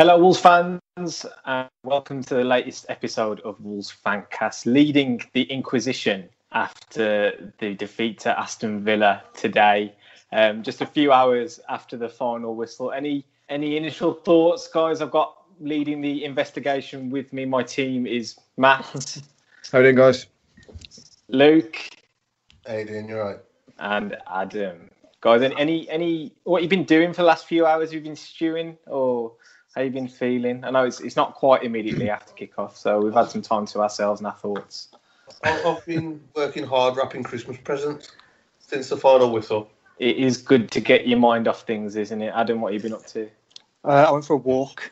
Hello, Wolves fans, and welcome to the latest episode of Wolves Fancast, leading the Inquisition after the defeat to Aston Villa today. Um, just a few hours after the final whistle. Any any initial thoughts, guys? I've got leading the investigation with me. My team is Matt. How you doing, guys? Luke. How you doing? You're right. And Adam. Guys, any any what you've been doing for the last few hours? You've been stewing, or how you been feeling? I know it's it's not quite immediately after kickoff, so we've had some time to ourselves and our thoughts. I've been working hard wrapping Christmas presents since the final whistle. It is good to get your mind off things, isn't it? Adam, what have you been up to? Uh, I went for a walk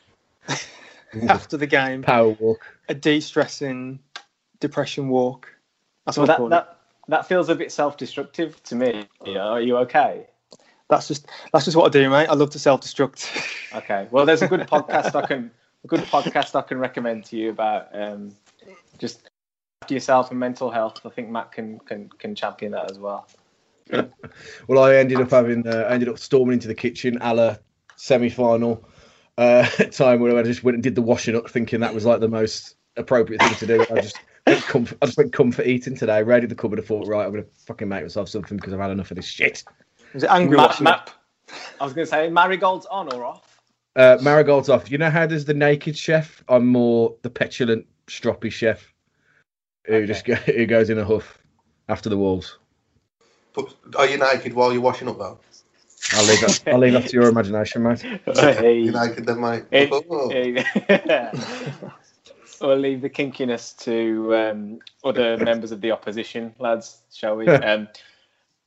after the game. Power walk. A de-stressing depression walk. That's Well, what that, that that feels a bit self-destructive to me. Are you okay? That's just that's just what I do, mate. I love to self-destruct. Okay. Well, there's a good podcast I can a good podcast I can recommend to you about um, just after yourself and mental health. I think Matt can can can champion that as well. Well, I ended up having, uh, I ended up storming into the kitchen, a la semi-final uh, time where I just went and did the washing up, thinking that was like the most appropriate thing to do. I just, went comfort, I just went comfort eating today. Raided the cupboard. I thought, right, I'm gonna fucking make myself something because I've had enough of this shit. Was it angry Matt, washing Matt. I was going to say marigolds on or off. Uh, Marigold's off. You know how there's the naked chef? I'm more the petulant, stroppy chef who Okay. just go, who goes in a huff after the wolves. But are you naked while you're washing up though? I'll leave that. I'll leave that to your imagination, mate. Hey. You're naked then, mate. It- Oh. Yeah. we'll leave the kinkiness to um, other members of the opposition, lads, shall we? Um,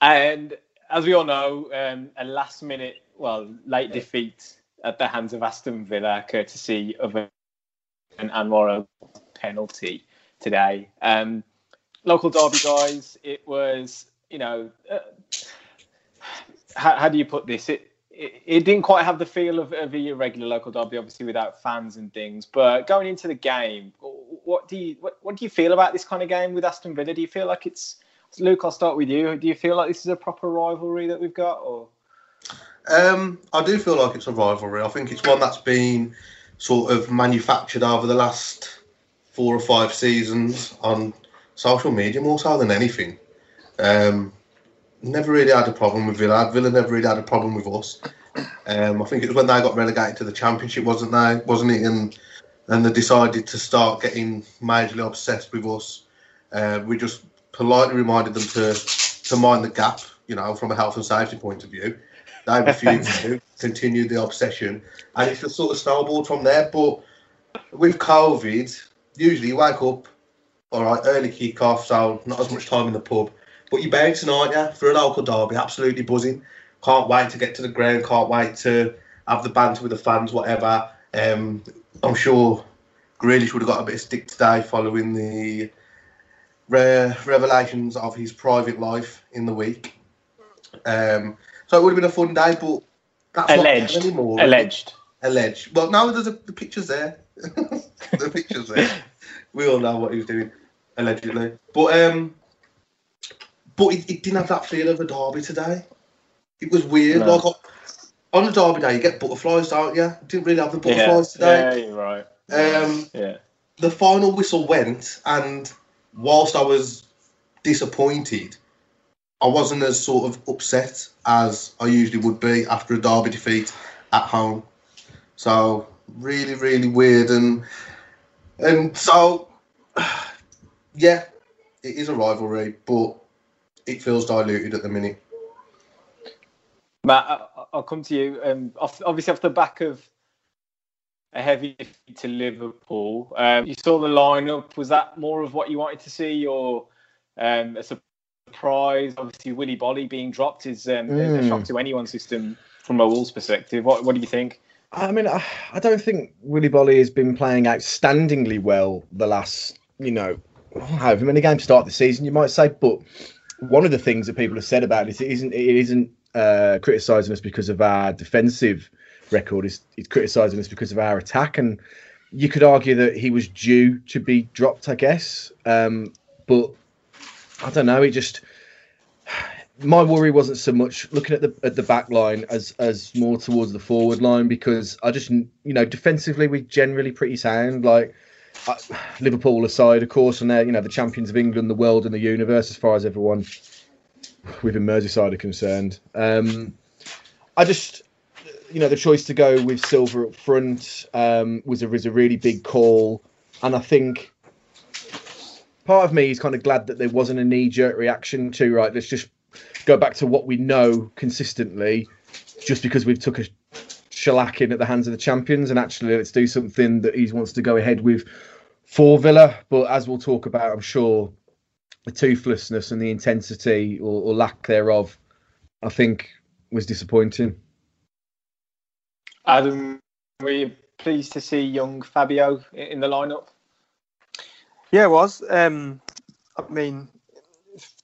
and as we all know, um, a last minute, well, late defeat at the hands of Aston Villa, courtesy of an Anwar penalty today. Um, local derby, guys, it was, you know, uh, how, how do you put this? It, it, it didn't quite have the feel of, of a regular local derby, obviously without fans and things. But going into the game, what do you what, what do you feel about this kind of game with Aston Villa? Do you feel like it's Luke? I'll start with you. Do you feel like this is a proper rivalry that we've got, or Um, I do feel like it's a rivalry. I think it's one that's been sort of manufactured over the last four or five seasons on social media more so than anything. Um, never really had a problem with Villa. Villa never really had a problem with us. Um, I think it was when they got relegated to the Championship, wasn't they? Wasn't it? And and they decided to start getting majorly obsessed with us. Uh, we just politely reminded them to to mind the gap, you know, from a health and safety point of view. They refused to continue the obsession, and it's just sort of snowballed from there. But with COVID, usually you wake up, all right, early kick off, so not as much time in the pub. But you're bouncing, aren't you, for a local derby? Absolutely buzzing. Can't wait to get to the ground. Can't wait to have the banter with the fans, whatever. Um, I'm sure Grealish would have got a bit of stick today following the re- revelations of his private life in the week. Um, so it would have been a fun day, but that's alleged? not anymore. Alleged. Alleged. Well, no, there's a, the pictures there. the pictures there. We all know what he was doing, allegedly. But um, but it, it didn't have that feel of a derby today. It was weird. No. Like on a derby day, you get butterflies, don't you? Didn't really have the butterflies yeah, today. you're right. Um, Yeah, the final whistle went, and whilst I was disappointed, I wasn't as sort of upset as I usually would be after a derby defeat at home. So really, really weird, and and so yeah, it is a rivalry, but it feels diluted at the minute. Matt, I'll come to you. Um, obviously, off the back of a heavy defeat to Liverpool, um, you saw the lineup. Was that more of what you wanted to see, or um, a surprise? Obviously, Willy Boly being dropped is um, a- a Mm. shock to anyone's system from a Wolves perspective. What, what do you think? I mean, I, I don't think Willy Boly has been playing outstandingly well the last, you know, however many games start the season, you might say. But one of the things that people have said about it, it isn't, it isn't uh, criticising us because of our defensive record. is, it's criticising us because of our attack. And you could argue that he was due to be dropped, I guess. Um, but I don't know. He just my worry wasn't so much looking at the at the back line as as more towards the forward line because I just you know defensively we're generally pretty sound. Like Liverpool aside, of course, and they're you know the champions of England, the world, and the universe as far as everyone within Merseyside are concerned. Um, I just you know the choice to go with Silva up front um, was a was a really big call, and I think part of me is kind of glad that there wasn't a knee jerk reaction to right. Let's just go back to what we know consistently, just because we've took a shellacking at the hands of the champions, and actually let's do something that he wants to go ahead with for Villa. But as we'll talk about, I'm sure the toothlessness and the intensity or, or lack thereof, I think, was disappointing. Adam, were you pleased to see young Fabio in the lineup? Yeah, it was. Um, I mean,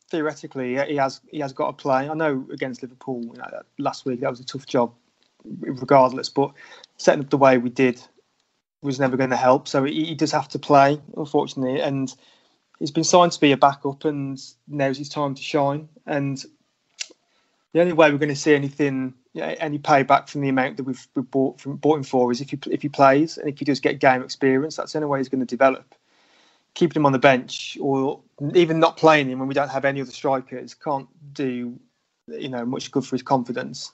theoretically, he has he has got to play. I know against Liverpool you know, last week that was a tough job, regardless. But setting up the way we did was never going to help. So he, he does have to play, unfortunately, and he's been signed to be a backup, and now's his time to shine. And the only way we're going to see anything, any payback from the amount that we've, we've bought from bought him for is if he if he plays and if he does get game experience. That's the only way he's going to develop keeping him on the bench or even not playing him when we don't have any other strikers can't do you know much good for his confidence.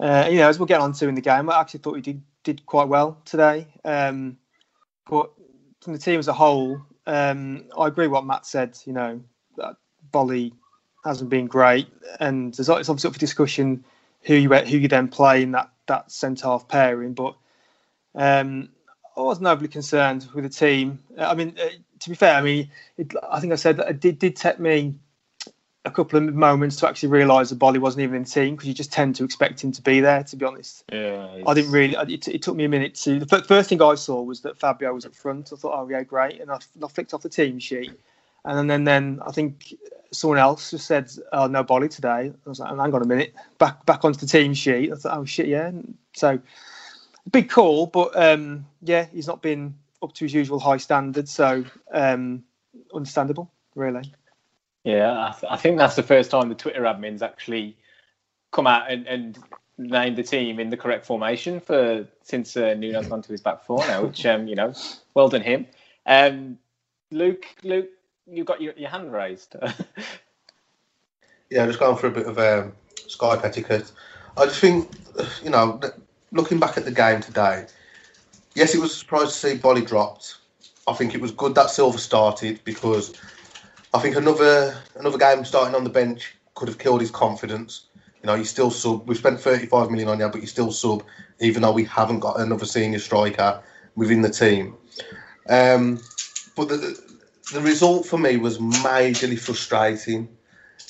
Uh, you know, as we'll get on to in the game, I actually thought he did did quite well today. Um, but from the team as a whole, um, I agree what Matt said. You know, that Boly hasn't been great, and there's it's obviously up for discussion who you who you then play in that that centre half pairing. But um, I wasn't overly concerned with the team. I mean, uh, to be fair, I mean, it, I think I said that it did, did take me a couple of moments to actually realise that Boly wasn't even in the team because you just tend to expect him to be there. To be honest, yeah, I didn't really. It, it, took me a minute to. The first thing I saw was that Fabio was up front. I thought, oh yeah, great, and I, I flicked off the team sheet, and then then, I think someone else just said, "Oh no, Boly today." I was like, "Hang on a minute, back back onto the team sheet." I thought, "Oh shit, yeah." So big call, but um, yeah, he's not been up to his usual high standards, so um, understandable, really. Yeah, I, th- I, think that's the first time the Twitter admins actually come out and, and named the team in the correct formation for since uh, Nuno's gone to his back four now, which um, you know, well done him. Um, Luke, Luke, you got your, your hand raised. yeah, i just going for a bit of um, Skype etiquette. I just think, you know, looking back at the game today, yes, it was a surprise to see Boly dropped. I think it was good that Silva started because I think another another game starting on the bench could have killed his confidence. You know, he's still sub. We've spent 35 million on him, but he's still sub, even though we haven't got another senior striker within the team. Um, but the the result for me was majorly frustrating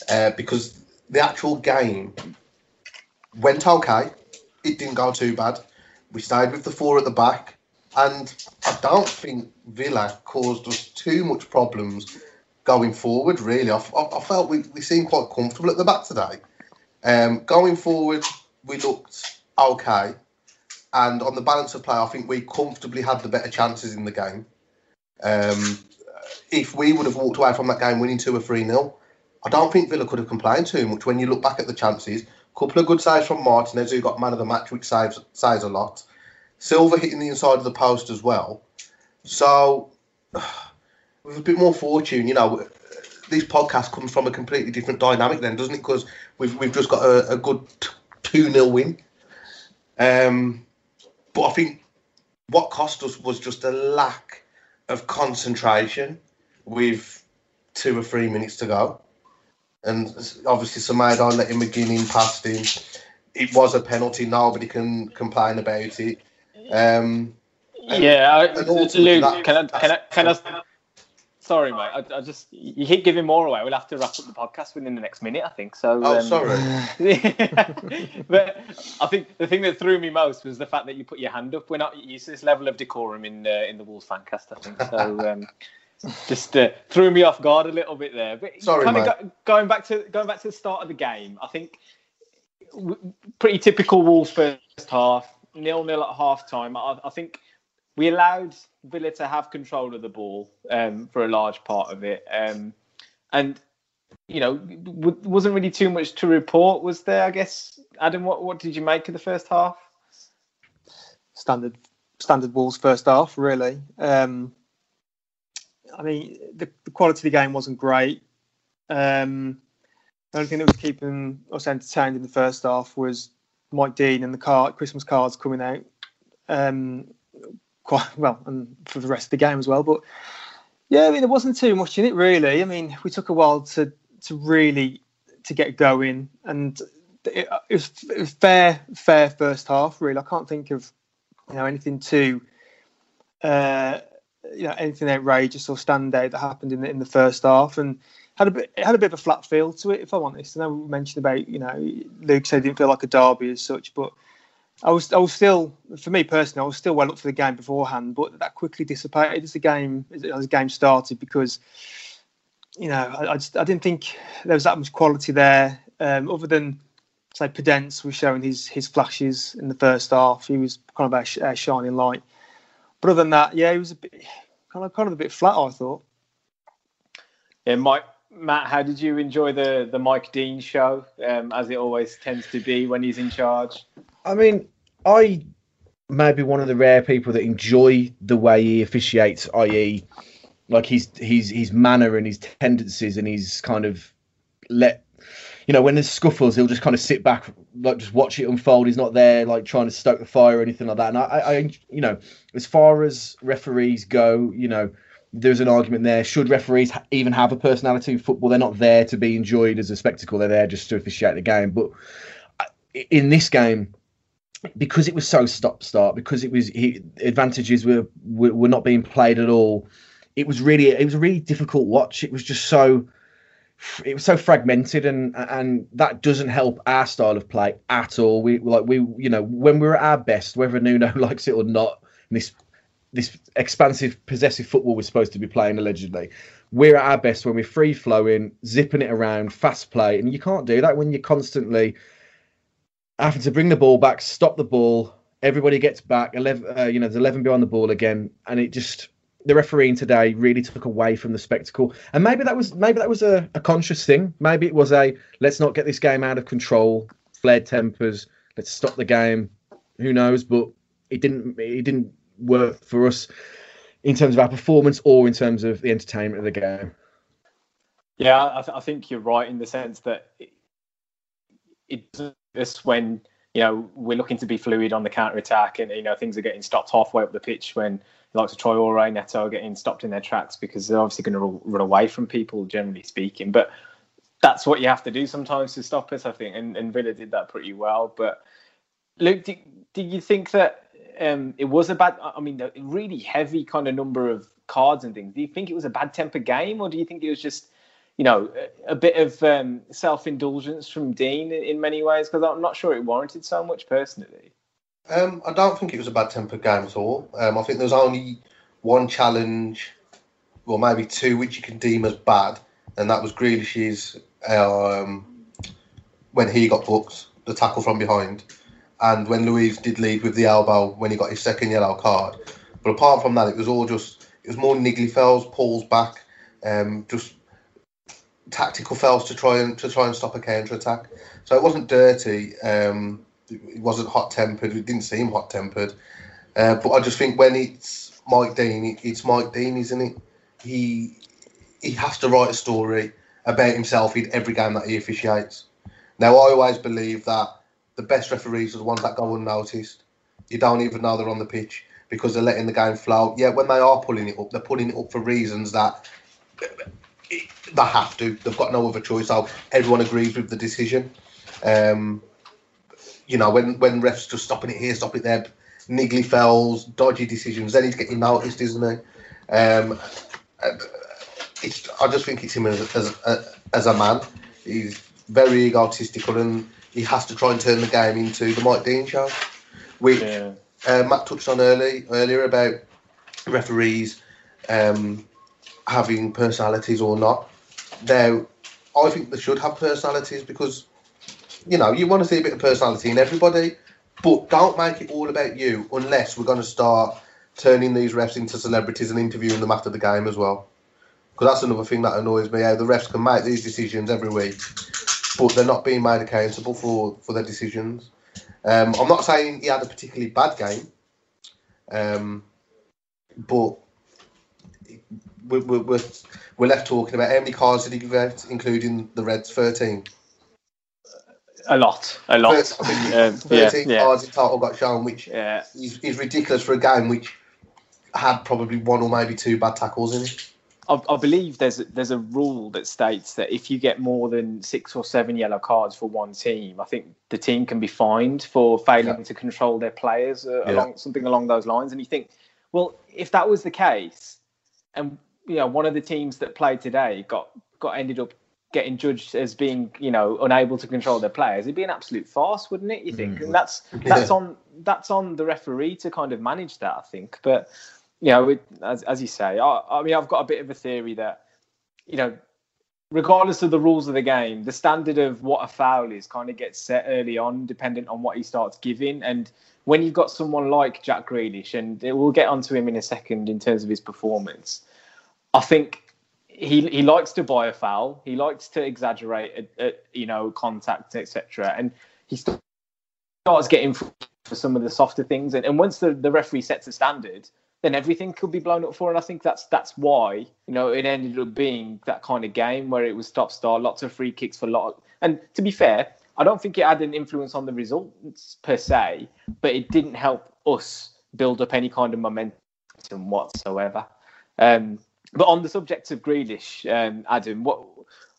uh, because the actual game went okay it didn't go too bad. We stayed with the four at the back, and I don't think Villa caused us too much problems going forward. Really, I, I, felt we, we seemed quite comfortable at the back today. Um, going forward, we looked okay, and on the balance of play, I think we comfortably had the better chances in the game. Um, if we would have walked away from that game winning two or three nil, I don't think Villa could have complained too much. When you look back at the chances, a Couple of good saves from Martinez, who got man of the match, which saves saves a lot. Silva hitting the inside of the post as well. So, with a bit more fortune, you know, this podcast comes from a completely different dynamic then, doesn't it? Because we've we've just got a, a good two 0 win. Um, but I think what cost us was just a lack of concentration with two or three minutes to go and obviously Semedo let him McGinn in past him. It was a penalty. Nobody can complain about it. Um, yeah, and Luke, that, can I, can I, can I, sorry, mate. I, I, just you keep giving more away. We'll have to wrap up the podcast within the next minute, I think. So. Oh, um, sorry. but I think the thing that threw me most was the fact that you put your hand up. We're not used to this level of decorum in uh, in the Wolves fancast. I think so. Um, just uh, threw me off guard a little bit there. But Sorry, kind of go, going back to going back to the start of the game, I think pretty typical Wolves first half, nil nil at half time. I, I, think we allowed Villa to have control of the ball um, for a large part of it, um, and you know, w- wasn't really too much to report, was there? I guess, Adam, what what did you make of the first half? Standard, standard Wolves first half, really. Um, I mean, the, the quality of the game wasn't great. Um, the only thing that was keeping us entertained in the first half was Mike Dean and the card, Christmas cards coming out. Um, quite well, and for the rest of the game as well. But yeah, I mean, there wasn't too much in it really. I mean, we took a while to to really to get going, and it, it, was, it was fair, fair first half. Really, I can't think of you know anything too. Uh, you know anything outrageous or standout that happened in the in the first half, and had a bit it had a bit of a flat feel to it. If I'm honest, And I mentioned about you know Luke said it didn't feel like a derby as such, but I was I was still for me personally I was still well up for the game beforehand, but that quickly dissipated as the game as the game started because you know I, I just I didn't think there was that much quality there um, other than say Podence was showing his his flashes in the first half. He was kind of a, a shining light, but other than that, yeah, he was a bit kind of kind of a bit flat. I thought. Yeah, Mike Matt, how did you enjoy the the Mike Dean show, um, as it always tends to be when he's in charge? I mean, I may be one of the rare people that enjoy the way he officiates, i.e., like his his his manner and his tendencies, and he's kind of let you know when there's scuffles, he'll just kind of sit back, like just watch it unfold. He's not there like trying to stoke the fire or anything like that. And I, I you know, as far as referees go, you know there's an argument there. Should referees even have a personality in football? They're not there to be enjoyed as a spectacle. They're there just to officiate the game. But uh, in this game, because it was so stop start, because it was he, advantages were, were, were not being played at all. It was really it was a really difficult watch. It was just so it was so fragmented and and that doesn't help our style of play at all. We like we you know when we're at our best, whether Nuno likes it or not, this this expansive, possessive football we're supposed to be playing allegedly. We're at our best when we're free flowing, zipping it around, fast play, and you can't do that when you're constantly having to bring the ball back, stop the ball. Everybody gets back. Eleven, uh, you know, there's eleven behind the ball again, and it just the refereeing today really took away from the spectacle. And maybe that was maybe that was a, a conscious thing. Maybe it was a let's not get this game out of control, flared tempers. Let's stop the game. Who knows? But it didn't. It didn't work for us in terms of our performance or in terms of the entertainment of the game. Yeah, I, th- I think you're right in the sense that it, it's when you know we're looking to be fluid on the counter attack, and you know things are getting stopped halfway up the pitch when like to Traore, Neto are getting stopped in their tracks because they're obviously going to run away from people, generally speaking. But that's what you have to do sometimes to stop us, I think. And, and Villa did that pretty well. But Luke, do, do you think that um, it was a bad. I mean, a really heavy kind of number of cards and things. Do you think it was a bad temper game, or do you think it was just, you know, a, a bit of um, self indulgence from Dean in, in many ways? Because I'm not sure it warranted so much personally. Um, I don't think it was a bad tempered game at all. Um, I think there's only one challenge, or maybe two, which you can deem as bad, and that was Grealish's um, when he got booked, the tackle from behind and when Luiz did lead with the elbow when he got his second yellow card. But apart from that, it was all just it was more niggly fouls, pulls back, um, just tactical fouls to try and to try and stop a counter attack. So it wasn't dirty. Um, it wasn't hot tempered. It didn't seem hot tempered. Uh, but I just think when it's Mike Dean, it's Mike Dean, isn't it? He he has to write a story about himself in every game that he officiates. Now I always believe that the best referees are the ones that go unnoticed. You don't even know they're on the pitch because they're letting the game flow. Yeah, when they are pulling it up, they're pulling it up for reasons that they have to. They've got no other choice. So everyone agrees with the decision. Um, you know, when when refs just stopping it here, stop it there, niggly fouls, dodgy decisions, then he's getting noticed, isn't he? Um, I just think it's him as, as, as a man. He's very egotistical and he has to try and turn the game into the Mike Dean show, which yeah. uh, Matt touched on early earlier about referees um, having personalities or not. Now, I think they should have personalities because you know you want to see a bit of personality in everybody, but don't make it all about you unless we're going to start turning these refs into celebrities and interviewing them after the game as well. because that's another thing that annoys me. How the refs can make these decisions every week, but they're not being made accountable for for their decisions. Um, I'm not saying he had a particularly bad game, um, but we're, we're, we're left talking about how many cards did he give out, including the Reds 13. A lot, a lot. Thirteen, um, 13 yeah, cards yeah. in total got shown, which yeah. is, is ridiculous for a game which had probably one or maybe two bad tackles in it. I, I, believe there's a, there's a rule that states that if you get more than six or seven yellow cards for one team, I think the team can be fined for failing yeah. to control their players uh, yeah. along something along those lines. And you think, well, if that was the case, and you know one of the teams that played today got got ended up getting judged as being you know unable to control their players, it'd be an absolute farce, wouldn't it? You think? Mm. And that's that's yeah. on that's on the referee to kind of manage that, I think. But you know, it, as, as you say, I, I mean, I've got a bit of a theory that, you know, regardless of the rules of the game, the standard of what a foul is kind of gets set early on, dependent on what he starts giving. And when you've got someone like Jack Grealish, and we'll get onto him in a second in terms of his performance, I think he he likes to buy a foul. He likes to exaggerate, at, at, you know, contact, etc. And he starts getting for some of the softer things. And, and once the, the referee sets a standard, then everything could be blown up for. And I think that's that's why you know it ended up being that kind of game where it was stop start, lots of free kicks for a lot. And to be fair, I don't think it had an influence on the results per se, but it didn't help us build up any kind of momentum whatsoever. Um, but on the subject of Grealish, um, Adam, what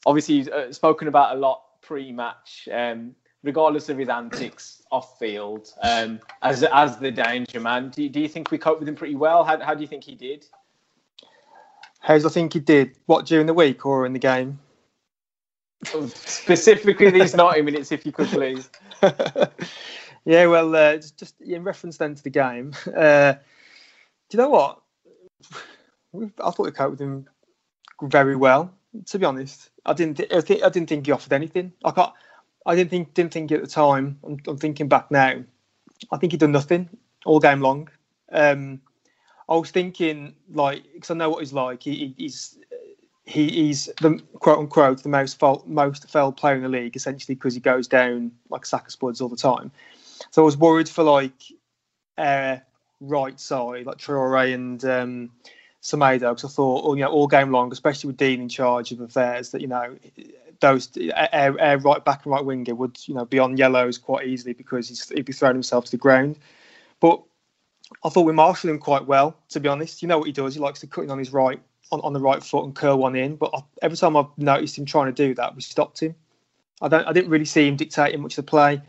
obviously you've uh, spoken about a lot pre-match. Um, regardless of his antics off field, um, as as the danger man. Do you, do you think we coped with him pretty well? How, how do you think he did? How do I think he did? What during the week or in the game? Specifically, these ninety minutes, if you could please. yeah, well, uh, just in reference then to the game. Uh, do you know what? I thought we coped with him very well. To be honest, I didn't. Th- I, th- I didn't think he offered anything. I can't. I didn't think didn't think at the time. I'm, I'm thinking back now. I think he'd done nothing all game long. Um, I was thinking like because I know what he's like. He, he's he, he's the quote unquote the most fault, most failed player in the league essentially because he goes down like a sack of spuds all the time. So I was worried for like uh, right side like Traore and um, Semedo because I thought, oh, you know, all game long, especially with Dean in charge of affairs, that you know those air, air right back and right winger would you know be on yellows quite easily because he'd be throwing himself to the ground. But I thought we marshalled him quite well, to be honest. You know what he does? He likes to cut in on his right on, on the right foot and curl one in. But I, every time I've noticed him trying to do that, we stopped him. I don't. I didn't really see him dictating much of the play.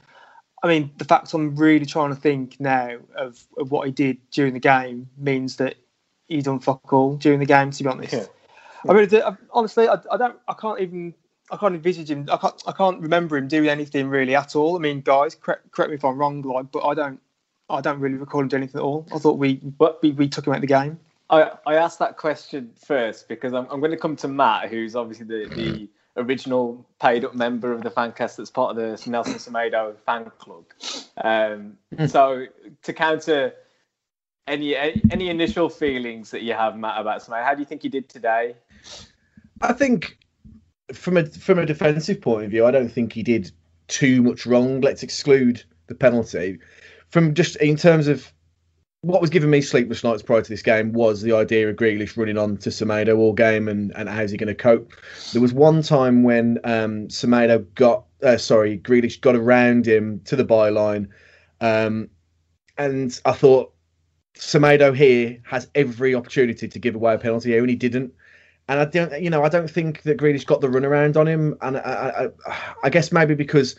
I mean, the fact I'm really trying to think now of, of what he did during the game means that he done fuck all during the game. To be honest, yeah. I mean, honestly, I, I, don't. I can't even I can't envisage him. I can't. I can't remember him doing anything really at all. I mean, guys, correct, correct me if I'm wrong, like, but I don't. I don't really recall him doing anything at all. I thought we we, we took him out of the game. I, I asked that question first because I'm, I'm going to come to Matt, who's obviously the, the original paid up member of the fan cast that's part of the Nelson Semedo fan club. Um, hmm. so to counter any any initial feelings that you have, Matt, about Semedo, how do you think he did today? I think from a from a defensive point of view, I don't think he did too much wrong. Let's exclude the penalty. From just in terms of what was giving me sleepless nights prior to this game was the idea of Grealish running on to Semedo all game and, and how's he going to cope. There was one time when um, got, uh, sorry, Grealish got around him to the byline. Um, and I thought Semedo here has every opportunity to give away a penalty here, and he didn't and I don't, you know, I don't think that Grealish got the runaround on him, and I, I, I guess maybe because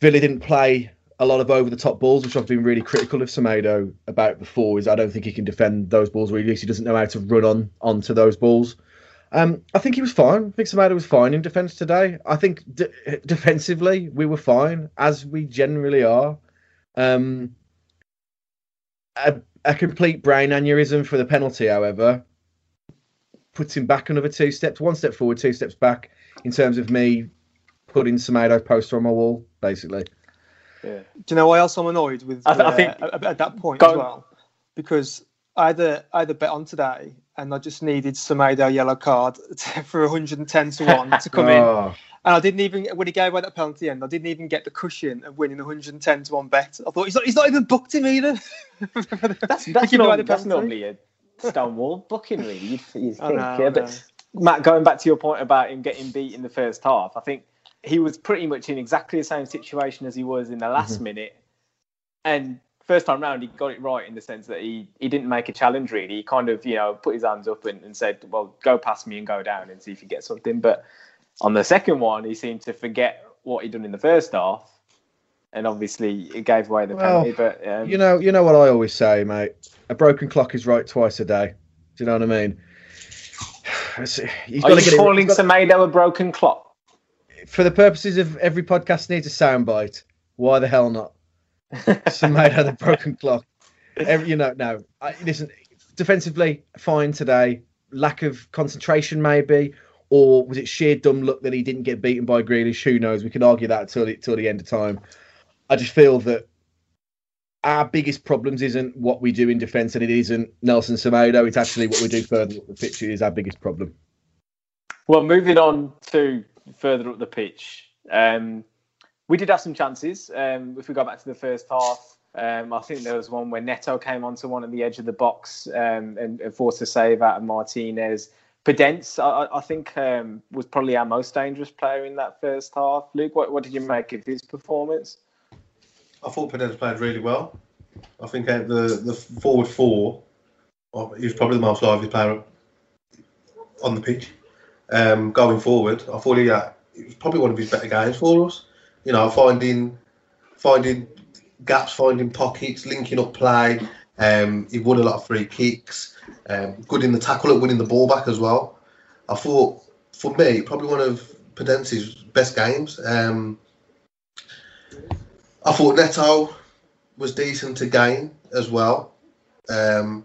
Villa didn't play a lot of over the top balls, which I've been really critical of Semedo about before. Is I don't think he can defend those balls really. He doesn't know how to run on onto those balls. Um, I think he was fine. I think Semedo was fine in defence today. I think defensively we were fine, as we generally are. Um, a, a complete brain aneurysm for the penalty, however, puts him back another two steps, one step forward, two steps back in terms of me putting Semedo poster on my wall, basically. Yeah. Do you know why else I'm annoyed with? I, th- uh, I think at, at that point as well, because either had a, I had a bet on today, and I just needed Semedo yellow card for 110 to one to come in. Oh, And I didn't even when he gave away that penalty end, I didn't even get the cushion of winning 110 to one bet. I thought he's not, he's not even booked him either. That's that's, give away norm- that's penalty. normally a stonewall booking, really. You'd, you'd think. I know, yeah, I but. Matt, going back to your point about him getting beat in the first half, I think he was pretty much in exactly the same situation as he was in the last Mm-hmm. minute. And first time round, he got it right in the sense that he, he didn't make a challenge, really. He kind of, you know, put his hands up and, and said, well, go past me and go down and see if you get something. But on the second one, he seemed to forget what he'd done in the first half. And obviously, it gave away the Well, penalty. But um, you know, you know what I always say, mate. A broken clock is right twice a day. Do you know what I mean? It's- You've are got to you get calling it Semedo a broken clock? for the purposes of every podcast needs a soundbite. Why the hell not? Semedo had a broken clock. Every, you know, no. I, listen, defensively, fine today. Lack of concentration, maybe, or was it sheer dumb luck that he didn't get beaten by Grealish? Who knows? We can argue that till the, till the end of time. I just feel that our biggest problems isn't what we do in defence, and it isn't Nelson Semedo. It's actually what we do further up the pitch is our biggest problem. Well, moving on to further up the pitch, um, we did have some chances. Um, if we go back to the first half, um, I think there was one where Neto came onto one at the edge of the box um, and, and forced a save out of Martinez. Podence, I, I think, um, was probably our most dangerous player in that first half. Luke, what, what did you make of his performance? I thought Pedro's played really well. I think the the forward four, he was probably the most lively player on the pitch. Um, going forward, I thought he uh, it was probably one of his better games for us. You know, finding finding gaps, finding pockets, linking up play. Um, he won a lot of free kicks. Um, good in the tackle winning the ball back as well. I thought, for me, probably one of Podence's best games. Um, I thought Neto was decent again as well. Um,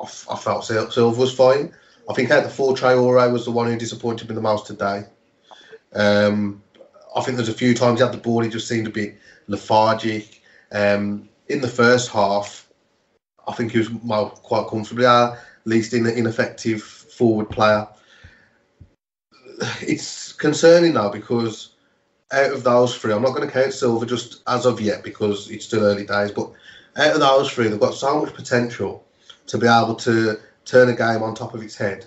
I, felt Silva was fine. I think out the four, Traore was the one who disappointed me the most today. Um, I think there's a few times he had the ball, he just seemed a bit lethargic. Um, in the first half, I think he was quite comfortably our least in, an ineffective forward player. It's concerning now because out of those three, I'm not going to count Silva just as of yet because it's still early days, but out of those three, they've got so much potential to be able to turn a game on top of its head,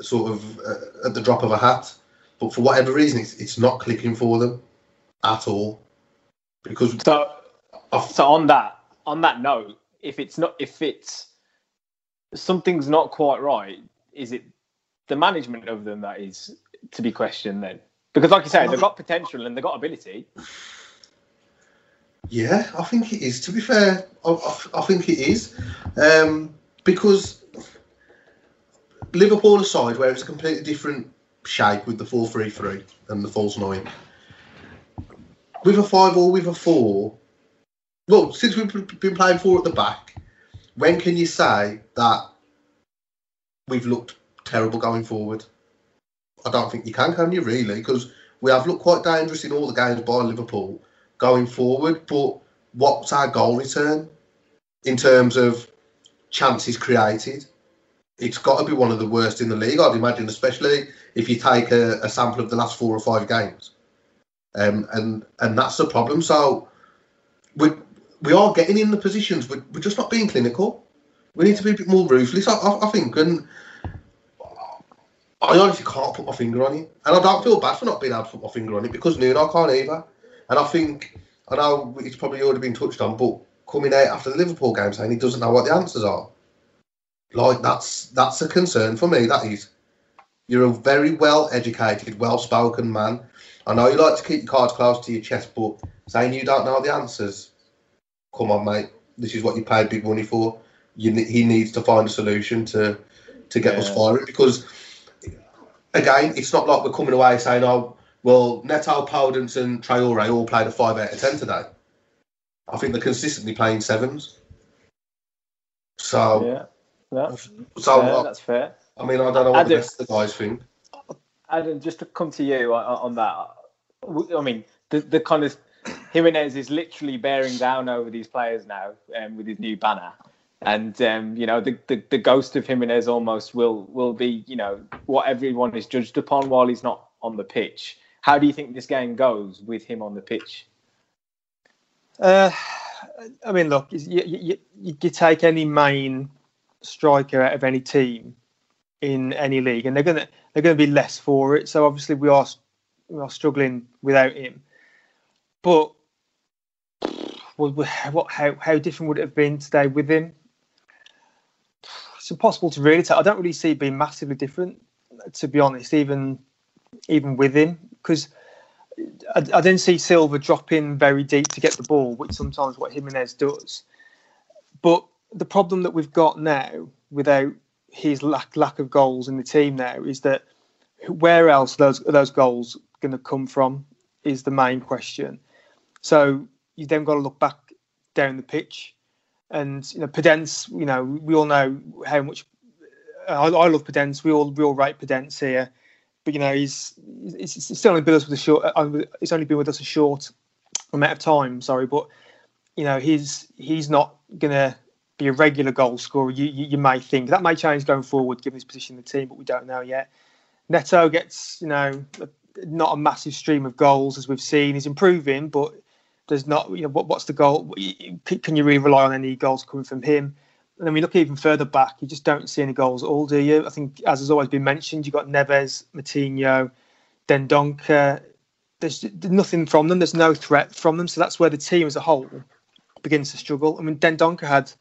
sort of uh, at the drop of a hat. But for whatever reason, it's, it's not clicking for them at all. Because So, so on that on that note, if it's not if it's something's not quite right, is it the management of them that is to be questioned then? Because like you say, they've got potential and they've got ability. Yeah, I think it is. To be fair, I, I, I think it is um, because Liverpool aside, where it's a completely different shape with the four three three and the false nine, with a five or with a four. Well, since we've been playing four at the back, when can you say that we've looked terrible going forward? I don't think you can, can you really? Because we have looked quite dangerous in all the games by Liverpool going forward. But what's our goal return in terms of chances created? It's got to be one of the worst in the league, I'd imagine, especially if you take a, a sample of the last four or five games. Um, and and that's the problem. So we we are getting in the positions, but we're just not being clinical. We need to be a bit more ruthless, I, I, I think. And I honestly can't put my finger on it, and I don't feel bad for not being able to put my finger on it because Nuno can't either. And I think I know it's probably already been touched on, but coming out after the Liverpool game saying he doesn't know what the answers are, like that's that's a concern for me. That is, you're a very well educated, well spoken man. I know you like to keep your cards close to your chest, but saying you don't know the answers, come on, mate. This is what you paid big money for. You, he needs to find a solution to to get us firing because again, it's not like we're coming away saying, "Oh, well, Neto, Podence, and Traore all played a five out of ten today." I think they're consistently playing sevens. So, Yeah, yeah, so yeah, uh, that's fair. I mean, I don't know what the rest of the guys think. Adam, just to come to you on, on that, I mean, the, the kind of Jimenez is literally bearing down over these players now um, with his new banner. And um, you know the, the, the ghost of Jimenez almost will will be you know what everyone is judged upon while he's not on the pitch. How do you think this game goes with him on the pitch? Uh, I mean, look, you, you, you, take any main striker out of any team in any league, and they're gonna they're gonna be less for it. So obviously we are we are struggling without him. But what how how different would it have been today with him? It's impossible to really tell. I don't really see it being massively different, to be honest. Even even with him, because I, I, didn't see Silva drop in very deep to get the ball, which sometimes what Jimenez does. But the problem that we've got now, without his lack lack of goals in the team now, is that where else are those those goals going to come from? Is the main question. So you then got to look back down the pitch, and you know Podence, You know we all know how much I, I love Podence. We all we all rate Podence here but you know he's he's only been with us with a short. Uh, he's only been with us a short amount of time. Sorry, but you know he's he's not gonna be a regular goal scorer. You, you, you may think that may change going forward, given his position in the team, but we don't know yet. Neto gets you know not a massive stream of goals as we've seen. He's improving, but there's not you know what, what's the goal? Can you really rely on any goals coming from him? And then we look even further back, you just don't see any goals at all, do you? I think, as has always been mentioned, you've got Neves, Moutinho, Dendoncker. There's nothing from them. There's no threat from them. So that's where the team as a whole begins to struggle. I mean, Dendoncker had,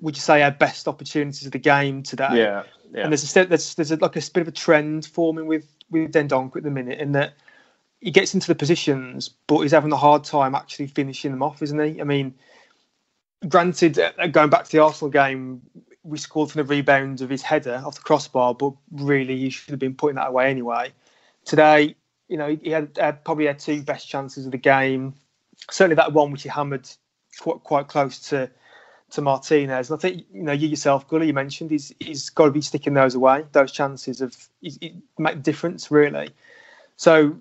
would you say, our best opportunities of the game today? Yeah. yeah. And there's a, there's there's a, like a bit of a trend forming with with Dendoncker at the minute, in that he gets into the positions, but he's having a hard time actually finishing them off, isn't he? I mean granted, uh, going back to the Arsenal game, we scored from the rebound of his header off the crossbar, but really he should have been putting that away anyway. Today, you know, he had uh, probably had two best chances of the game. Certainly that one which he hammered quite, quite close to to Martinez. And I think you know you yourself, Gully, you mentioned he's he's got to be sticking those away. Those chances of it make a difference really. So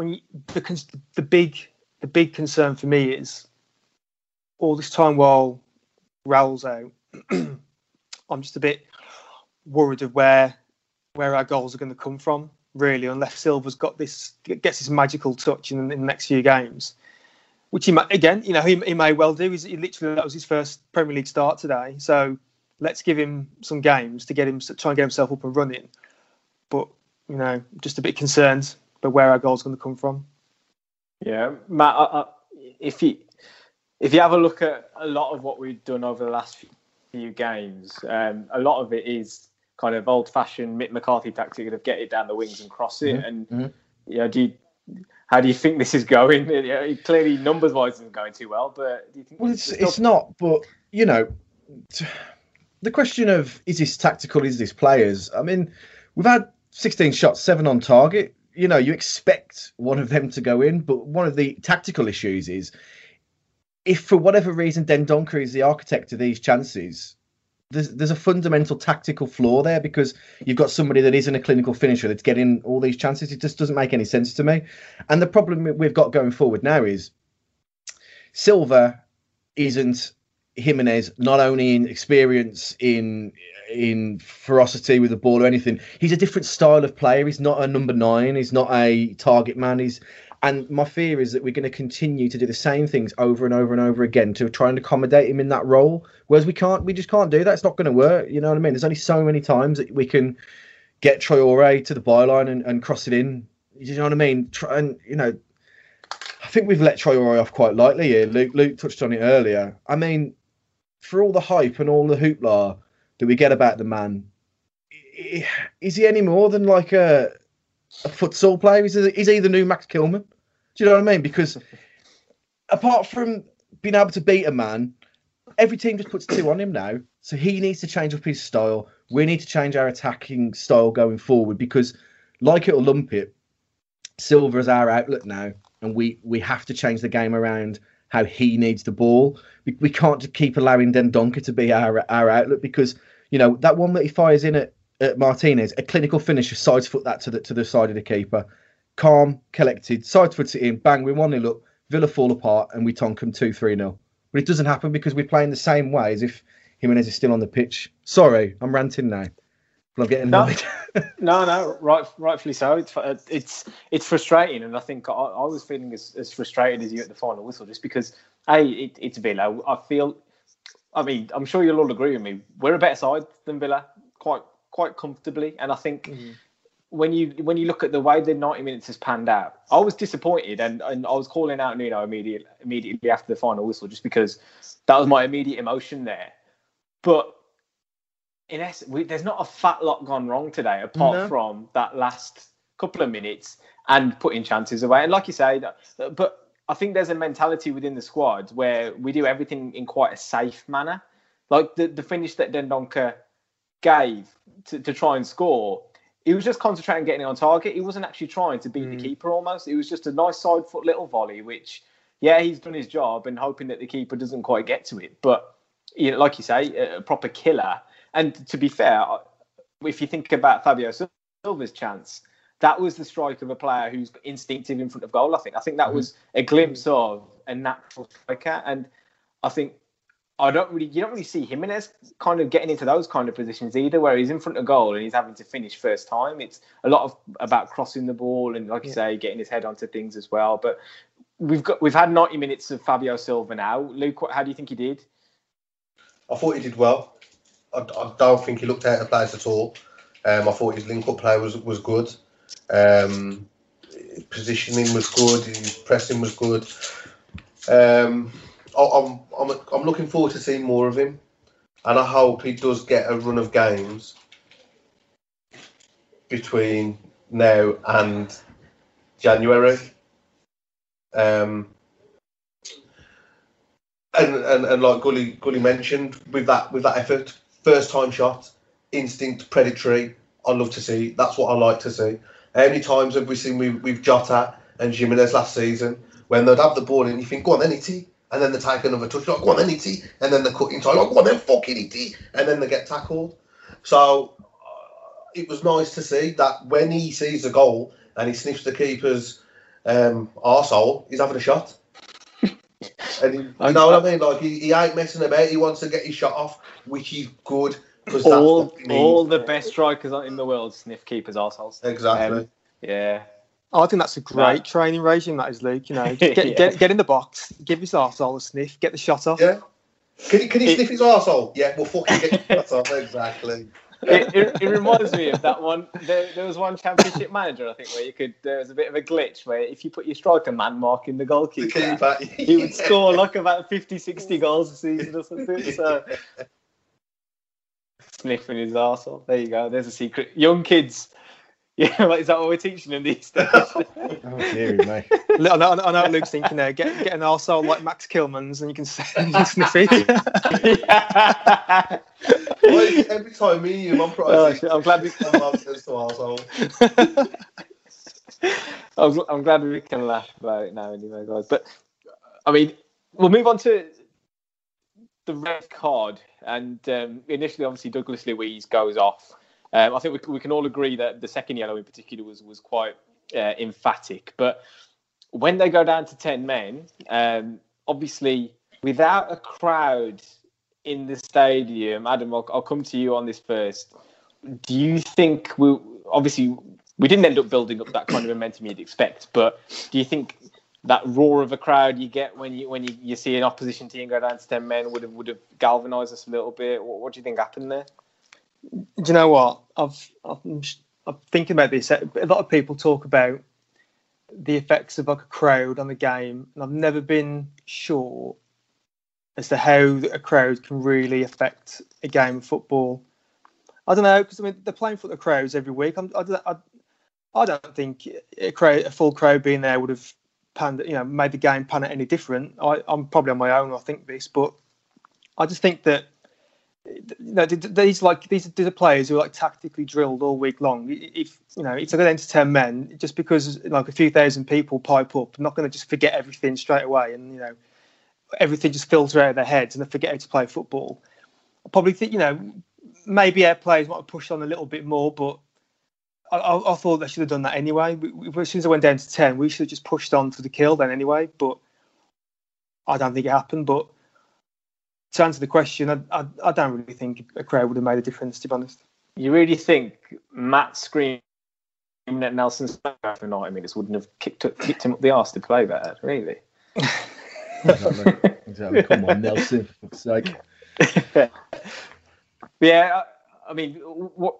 when you, the the big the big concern for me is all this time while Raul's out, I'm just a bit worried of where where our goals are going to come from. Really, unless Silva's got this gets this magical touch in, in the next few games, which he might again, you know, he, he may well do. He's, he literally that was his first Premier League start today, so let's give him some games to get him try and get himself up and running. But you know, just a bit concerned about where our goals going to come from. Yeah, Matt, I, I, if you if you have a look at a lot of what we've done over the last few games, um, a lot of it is kind of old-fashioned Mick McCarthy tactic of get it down the wings and cross it. Mm-hmm. And mm-hmm. you know, do you, how do you think this is going? clearly, numbers-wise, isn't going too well. But do you think? Well, it's it's not. But you know, the question of is this tactical? Is this players? I mean, we've had 16 shots, seven on target. You know, you expect one of them to go in, but one of the tactical issues is if for whatever reason Dendoncker is the architect of these chances, there's there's a fundamental tactical flaw there because you've got somebody that isn't a clinical finisher that's getting all these chances. It just doesn't make any sense to me. And the problem we've got going forward now is Silva isn't Jimenez not only in experience in in ferocity with the ball or anything. He's a different style of player. He's not a number nine. He's not a target man. He's and my fear is that we're going to continue to do the same things over and over and over again to try and accommodate him in that role. Whereas we can't, we just can't do that. It's not going to work. You know what I mean? There's only so many times that we can get Traore to the byline and, and cross it in. You know what I mean? Try and you know, I think we've let Traore off quite lightly here. Luke, Luke touched on it earlier. I mean, for all the hype and all the hoopla that we get about the man, is he any more than like a a futsal player. He's, a, he's either new Max Kilman. Do you know what I mean? Because apart from being able to beat a man, every team just puts two on him now. So he needs to change up his style. We need to change our attacking style going forward because, like it or lump it, Silva's our outlet now, and we we have to change the game around how he needs the ball. We, we can't just keep allowing Dendoncker to be our our outlet because you know that one that he fires in at uh, Martinez, a clinical finisher, sides foot that to the to the side of the keeper. Calm, collected, side foot it in, bang, we 1 0 up, Villa fall apart, and we tonk them 2 3 0. But it doesn't happen because we're playing the same way as if Jimenez is still on the pitch. Sorry, I'm ranting now. I'm getting No. annoyed. No, no, right, rightfully so. It's it's it's frustrating, and I think I, I was feeling as, as frustrated as you at the final whistle, just because a it, it's Villa. I feel, I mean, I'm sure you'll all agree with me. We're a better side than Villa, quite quite comfortably, and I think mm-hmm. when you when you look at the way the 90 minutes has panned out, I was disappointed, and, and I was calling out Nuno immediately immediately after the final whistle, just because that was my immediate emotion there. But in essence, we, there's not a fat lot gone wrong today, apart No. from that last couple of minutes and putting chances away. And like you say, uh, but I think there's a mentality within the squad where we do everything in quite a safe manner. Like the, the finish that Dendoncker gave to, to try and score, he was just concentrating on getting on target. He wasn't actually trying to beat the mm. keeper almost. It was just a nice side foot little volley, which, yeah, he's done his job and hoping that the keeper doesn't quite get to it. But, you know, like you say, a proper killer. And to be fair, if you think about Fabio Silva's chance, that was the strike of a player who's instinctive in front of goal. I think. I think that mm-hmm. was a glimpse of a natural striker, and I think I don't really, you don't really see Jimenez kind of getting into those kind of positions either, where he's in front of goal and he's having to finish first time. It's a lot of about crossing the ball and, like you say, getting his head onto things as well. But we've got we've had 90 minutes of Fabio Silva now. Luke, how do you think he did? I thought he did well. I, I don't think he looked out of place at all. Um, I thought his link-up play was was good. Um, positioning was good. His pressing was good. Um, I, I'm, I'm I'm looking forward to seeing more of him, and I hope he does get a run of games between now and January. Um, and, and, and like Gully Gully mentioned, with that with that effort, first time shot, instinct, predatory. I love to see. That's what I like to see. How many times have we seen with Jota and Jimenez last season when they'd have the ball and you think, go on then, Itty, and then they take another touch, like, go on then, Itty, and then they cut inside, like, go on then, fucking Itty, and then they get tackled. So uh, it was nice to see that when he sees a goal and he sniffs the keeper's um, arsehole, he's having a shot. And he, you know what I mean? Like he, he ain't messing about. He wants to get his shot off, which is good because All what we need. all the best strikers in the world sniff keepers' arseholes. exactly. Um, yeah. I think that's a great Right. training regime. That is, Luke. You know, get, Yeah. get, get in the box, give his arsehole a sniff, get the shot off. yeah. Can he can he It- sniff his arsehole? Yeah. Well, fucking get his shot off. Exactly. It, it, it reminds me of that one. There, there was one championship manager, I think, where you could. There was a bit of a glitch where if you put your striker man marking the The goalkeeper, keeper. he would score like about 50, 60 goals a season or something. So sniffing his arsehole. There you go. There's a secret. Young kids. Yeah, like, is that what we're teaching them these days? Oh, dearie me. I know, I know, Luke's thinking there. Get, get an arsehole like Max Kilman's and you can, you can sniff it. Every time me and I'm Oh, probably. shit, I'm glad we-. I'm, I'm glad we can laugh about it now, anyway, guys. But I mean, we'll move on to the red card. And um, initially, obviously, Douglas Luiz goes off. Um, I think we, we can all agree that the second yellow, in particular, was was quite uh, emphatic. But when they go down to ten men, um, obviously, without a crowd in the stadium, Adam, I'll, I'll come to you on this first. Do you think we obviously we didn't end up building up that kind of momentum you'd expect, but do you think that roar of a crowd you get when you when you, you see an opposition team go down to ten men would have would have galvanised us a little bit? What, what do you think happened there? Do you know what? I've, I'm, I'm thinking about this. A lot of people talk about the effects of like a crowd on the game, and I've never been sure as to how a crowd can really affect a game of football. I don't know because I mean they're playing for the crowds every week. I'm, I, I, I don't think a crowd, a full crowd being there would have panned, you know, made the game pan out any different. I, I'm probably on my own. I think this, but I just think that you know, th- th- these like these, these are players who are like tactically drilled all week long. If you know, it's going to enter ten men just because like a few thousand people pipe up. Not going to just forget everything straight away, and you know, everything just filter out of their heads and they forget how to play football. I probably think you know, maybe our players might have pushed on a little bit more, but I, I, I thought they should have done that anyway. We, we, as soon as I went down to ten, we should have just pushed on for the kill then anyway. But I don't think it happened. But to answer the question, I, I, I don't really think a crowd would have made a difference, to be honest. You really think Matt screaming at Nelson for 90 minutes wouldn't have kicked, up, kicked him up the arse to play better, really? exactly. exactly. Come on, Nelson, for fuck's sake. yeah, I mean, what,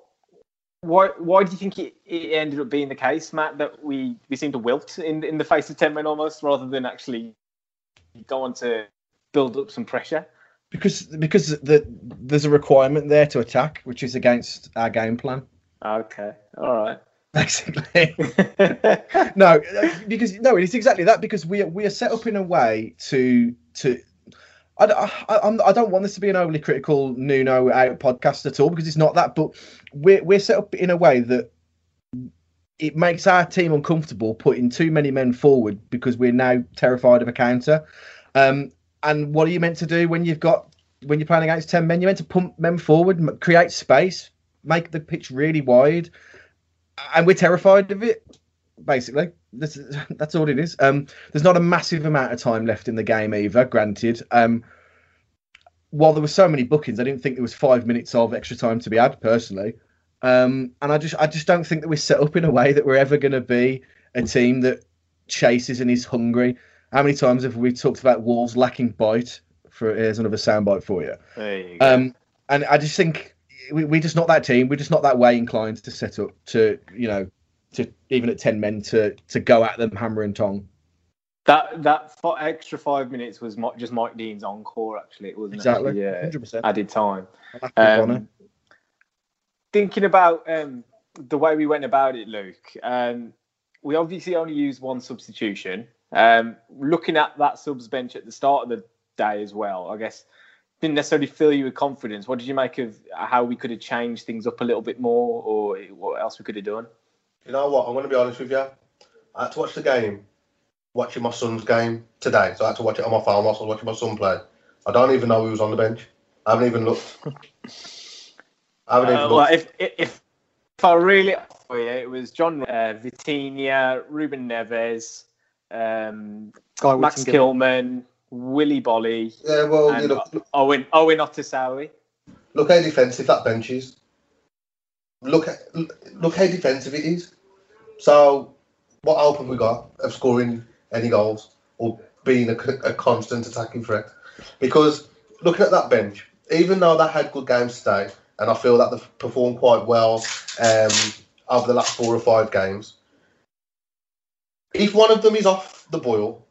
why, why do you think it, it ended up being the case, Matt, that we, we seem to wilt in, in the face of 10 men almost, rather than actually go on to build up some pressure? Because because the, there's a requirement there to attack, which is against our game plan. Okay, all right. Basically, no, because no, it's exactly that. Because we are, we are set up in a way to to. I, I, I don't want this to be an overly critical Nuno out podcast at all because it's not that. But we're we're set up in a way that it makes our team uncomfortable putting too many men forward because we're now terrified of a counter. Um, and what are you meant to do when you've got when you're playing against ten men? You're meant to pump men forward, create space, make the pitch really wide, and we're terrified of it. Basically, that's that's all it is. Um, there's not a massive amount of time left in the game either. Granted, um, while there were so many bookings, I didn't think there was five minutes of extra time to be had personally. Um, and I just I just don't think that we're set up in a way that we're ever going to be a team that chases and is hungry. How many times have we talked about Wolves lacking bite? For here's another soundbite for you. There you go. Um, and I just think we, we're just not that team. We're just not that way inclined to set up to you know to even at ten men to to go at them hammer and tong. That that f- extra five minutes was mo- just Mike Dean's encore. Actually, it wasn't Exactly, actually, uh, hundred percent. added time. Um, thinking about um, the way we went about it, Luke, um, we obviously only used one substitution. Um, looking at that subs bench at the start of the day as well, I guess didn't necessarily fill you with confidence. What did you make of how we could have changed things up a little bit more, or what else we could have done? You know what? I'm going to be honest with you. I had to watch the game, watching my son's game today. So I had to watch it on my phone whilst I was watching my son play. I don't even know who was on the bench. I haven't even looked. I haven't even Uh, looked. well, if, if if I really for you, it was John uh, Vitinha, Ruben Neves, um, Max Whittingham. Kilman, Willy Boly, yeah, well, you and look, Owen Owen Otasowie. look how defensive that bench is. Look, at- look how defensive it is. So, what hope have we got of scoring any goals or being a, a constant attacking threat? Because looking at that bench, even though they had good games today, and I feel that they've performed quite well um, over the last four or five games, if one of them is off the boil,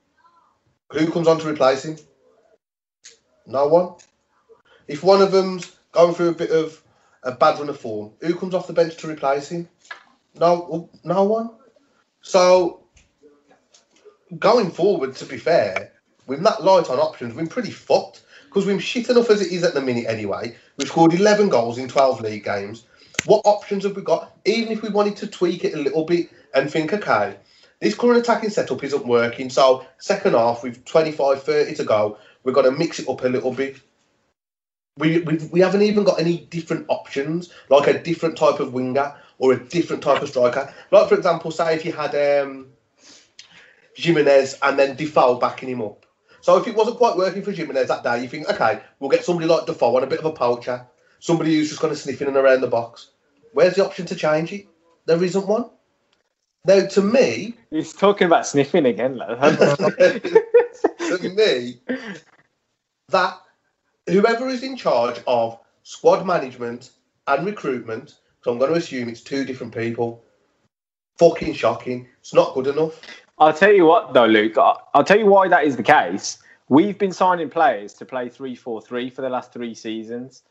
who comes on to replace him? No one. If one of them's going through a bit of a bad run of form, who comes off the bench to replace him? No, no one. So going forward, to be fair, with that light on options, we're pretty fucked because we're shit enough as it is at the minute anyway. We've scored 11 goals in 12 league games. What options have we got? Even if we wanted to tweak it a little bit and think, okay, this current attacking setup isn't working, so second half with 25, 30 to go, we've got to mix it up a little bit. We, we, we haven't even got any different options, like a different type of winger or a different type of striker. Like, for example, say if you had um, Jimenez and then Defoe backing him up. So if it wasn't quite working for Jimenez that day, you think, okay, we'll get somebody like Defoe on a bit of a poacher, somebody who's just going to sniff in and around the box. Where's the option to change it? There isn't one. Now, to me, He's talking about sniffing again, to me, that whoever is in charge of squad management and recruitment, so I'm going to assume it's two different people. Fucking shocking. It's not good enough. I'll tell you what, though, Luke. I'll tell you why that is the case. We've been signing players to play 3 4 3 for the last three seasons.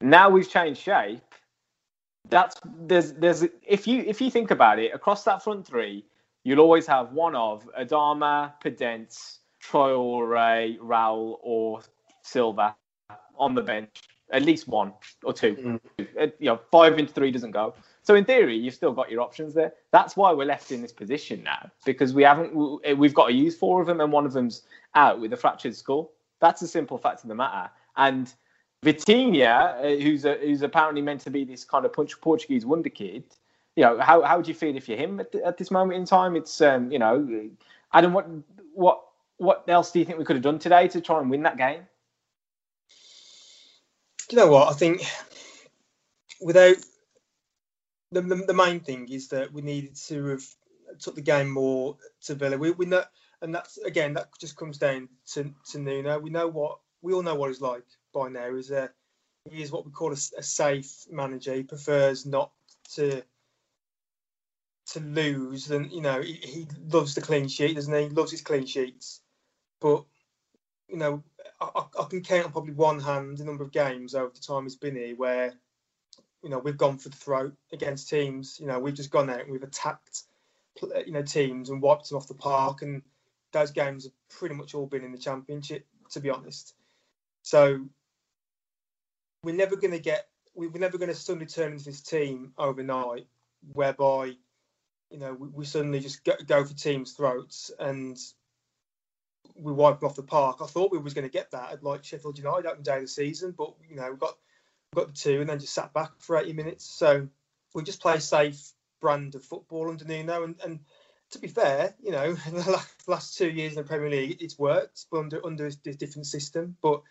Now we've changed shape. That's there's there's if you if you think about it across that front three, you'll always have one of Adama, Podence, Traore, Raul, or Silva on the bench. At least one or two. Uh, You know, five into three doesn't go. So in theory, you've still got your options there. That's why we're left in this position now because we haven't. we- We've got to use four of them, and one of them's out with a fractured skull. That's a simple fact of the matter. And Vitinha, uh, who's a, who's apparently meant to be this kind of Punch- Portuguese wonder kid, you know, how how would you feel if you're him at, th- at this moment in time? It's um, you know, Adam, what what what else do you think we could have done today to try and win that game? you know what? I think without the, the, the main thing is that we needed to have took the game more to Villa. We, we know, and that's again that just comes down to, to Nuno. We know what we all know what he's like by now. A he is what we call a, a safe manager. He prefers not to to lose, and you know he, he loves the clean sheet, doesn't he? He loves his clean sheets, but you know I, I can count on probably one hand the number of games over the time he's been here where you know we've gone for the throat against teams. You know we've just gone out and we've attacked you know teams and wiped them off the park, and those games have pretty much all been in the championship, to be honest. So we're never going to get we're never going to suddenly turn into this team overnight, whereby you know we, we suddenly just go, go, for teams' throats and we wipe them off the park. I thought we was going to get that at like Sheffield United opening day of the season, but you know we got we got the two and then just sat back for 80 minutes. So we just play safe brand of football under Nuno. And, and to be fair, you know, the last two years in the Premier League, it's worked but under under a different system. But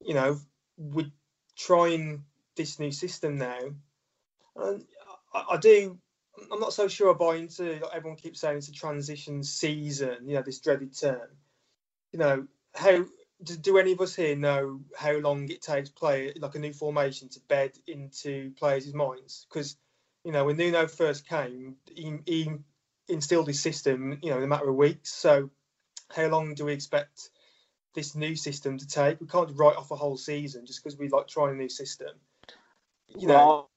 you know, we're trying this new system now, and I, I do. I'm not so sure I buy into. Like everyone keeps saying it's a transition season. You know, this dreaded term. You know, how do, do any of us here know how long it takes play like a new formation to bed into players' minds? Because you know, when Nuno first came, he, he instilled his system, you know, in a matter of weeks. So, how long do we expect this new system to take? We can't write off a whole season just because we like trying a new system. You know, well,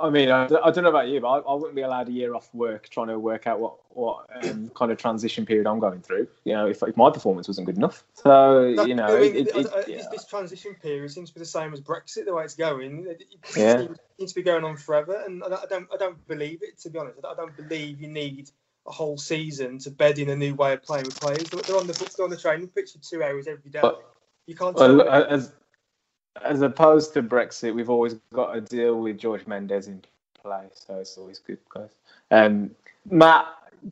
I, mean, I, I, don't know about you, but I, I, wouldn't be allowed a year off work trying to work out what what um, kind of transition period I'm going through. You know, if, if my performance wasn't good enough. So you know, I mean, it, it, it, yeah. this transition period seems to be the same as Brexit, the way it's going. It, yeah. seems, seems to be going on forever, and I don't I don't believe it. To be honest, I don't believe you need a whole season to bed in a new way of playing with players. They're on the they're on the training pitch for two hours every day. But, you can't. Well, as as opposed to Brexit, we've always got a deal with George Mendes in play, so it's always good, guys. Um, Matt,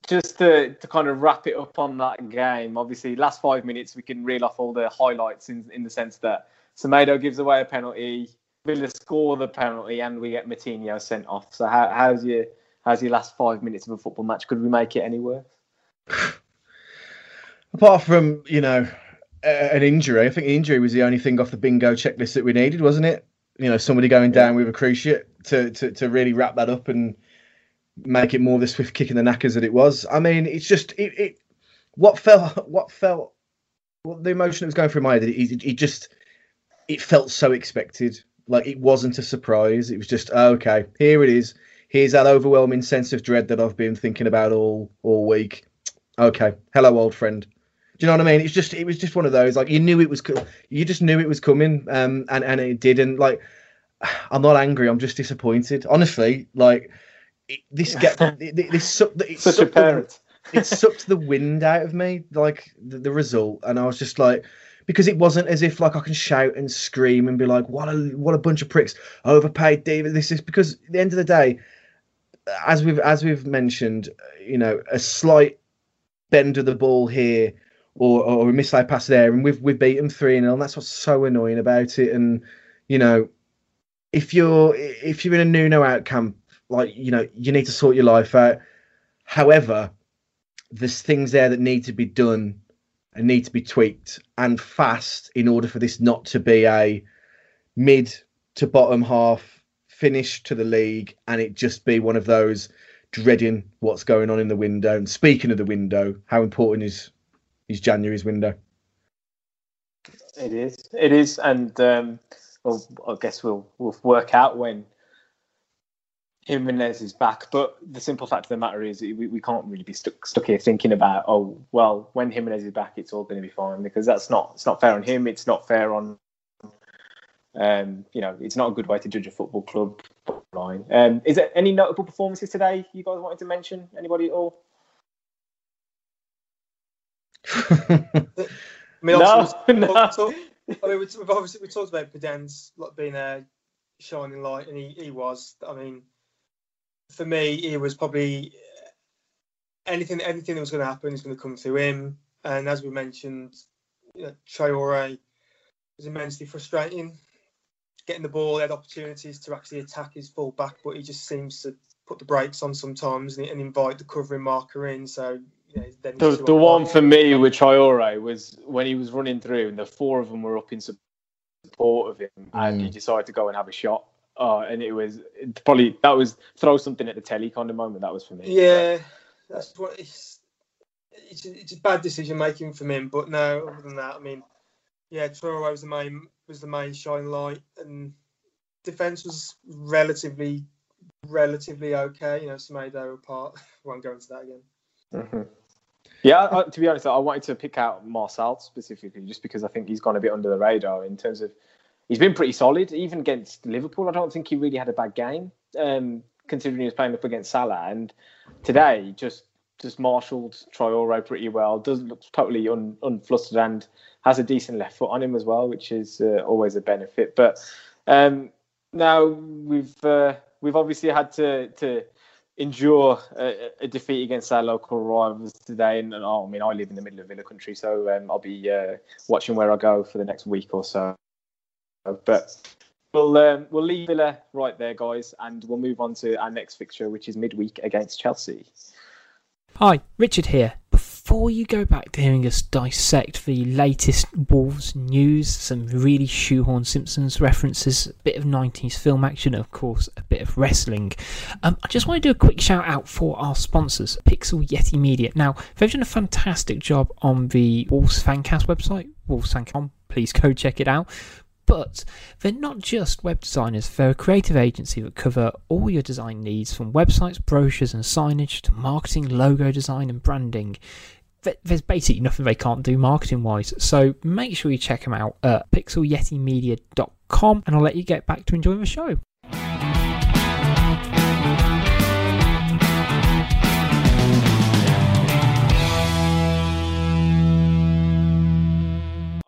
just to, to kind of wrap it up on that game, obviously, last five minutes we can reel off all the highlights in, in the sense that Semedo gives away a penalty, Villa score the penalty, and we get Moutinho sent off. So how, how's your how's your last five minutes of a football match? Could we make it any worse? Apart from you know an injury. I think the injury was the only thing off the bingo checklist that we needed, wasn't it? You know, somebody going down with a cruciate to, to, to really wrap that up and make it more the swift kick in the knackers that it was. I mean, it's just it, it what felt what felt what the emotion that was going through my head. It, it, just it felt so expected. Like it wasn't a surprise. It was just oh, okay. Here it is. Here's that overwhelming sense of dread that I've been thinking about all all week. Okay, hello, old friend. Do you know what I mean? It's just it was just one of those like you knew it was you just knew it was coming, um, and and it didn't. Like I'm not angry. I'm just disappointed. Honestly, like it, this get this sucked. It Such a parent. The, it sucked the wind out of me. Like the, the result, and I was just like because it wasn't as if like I can shout and scream and be like, "What a what a bunch of pricks, overpaid David." This is because at the end of the day, as we've as we've mentioned, you know, a slight bend of the ball here or, or a missile pass there, and we've we've beaten three 0 and that's what's so annoying about it. And you know, if you're if you're in a Nuno out camp, like you know, you need to sort your life out. However, there's things there that need to be done and need to be tweaked and fast in order for this not to be a mid to bottom half finish to the league and it just be one of those dreading what's going on in the window. And speaking of the window, how important is his January's window. It is. It is, and um, well, I guess we'll we'll work out when Jimenez is back. But the simple fact of the matter is, we, we can't really be stuck stuck here thinking about oh well, when Jimenez is back, it's all going to be fine because that's not it's not fair on him. It's not fair on um, you know, it's not a good way to judge a football club. Line. Um, is there any notable performances today you guys wanted to mention? Anybody at all? I mean, no, no. Talk, I mean, we've obviously we talked about Podence like being a shining light, and he, he was. I mean, for me, he was probably anything anything that was going to happen is going to come through him. And as we mentioned, you know, Traore was immensely frustrating getting the ball, he had opportunities to actually attack his full back, but he just seems to put the brakes on sometimes and, and invite the covering marker in. So you know, then The, the one for me with Traore was when he was running through and the four of them were up in support of him and he Mm. decided to go and have a shot. Oh, and it was it probably that was throw something at the telly kind of moment. That was for me. Yeah, that's what it's. It's a, it's a bad decision making from him, but no. Other than that, I mean, yeah, Traore was the main was the main shine light, and defense was relatively relatively okay. You know, Semedo apart. Won't go into that again. Mhm. Yeah, I, to be honest, I wanted to pick out Marçal specifically just because I think he's gone a bit under the radar in terms of he's been pretty solid even against Liverpool. I don't think he really had a bad game, um, considering he was playing up against Salah. And today, just just marshalled Traore pretty well. Does look totally un, unflustered and has a decent left foot on him as well, which is uh, always a benefit. But um, now we've uh, we've obviously had to to endure a, a defeat against our local rivals today. And, and oh, I mean, I live in the middle of Villa country, so um, I'll be uh, watching where I go for the next week or so. But we'll um, we'll leave Villa right there, guys, and we'll move on to our next fixture, which is midweek against Chelsea. Hi, Richard here. Before you go back to hearing us dissect the latest Wolves news, some really shoehorn Simpsons references, a bit of 90s film action, and of course, a bit of wrestling, um, I just want to do a quick shout out for our sponsors, Pixel Yeti Media. Now, they've done a fantastic job on the Wolves Fancast website, wolvesfancast.com. Please go check it out. But they're not just web designers, they're a creative agency that cover all your design needs from websites, brochures, and signage to marketing, logo design, and branding. There's basically nothing they can't do marketing wise, so make sure you check them out at pixelyetimedia.com and I'll let you get back to enjoying the show.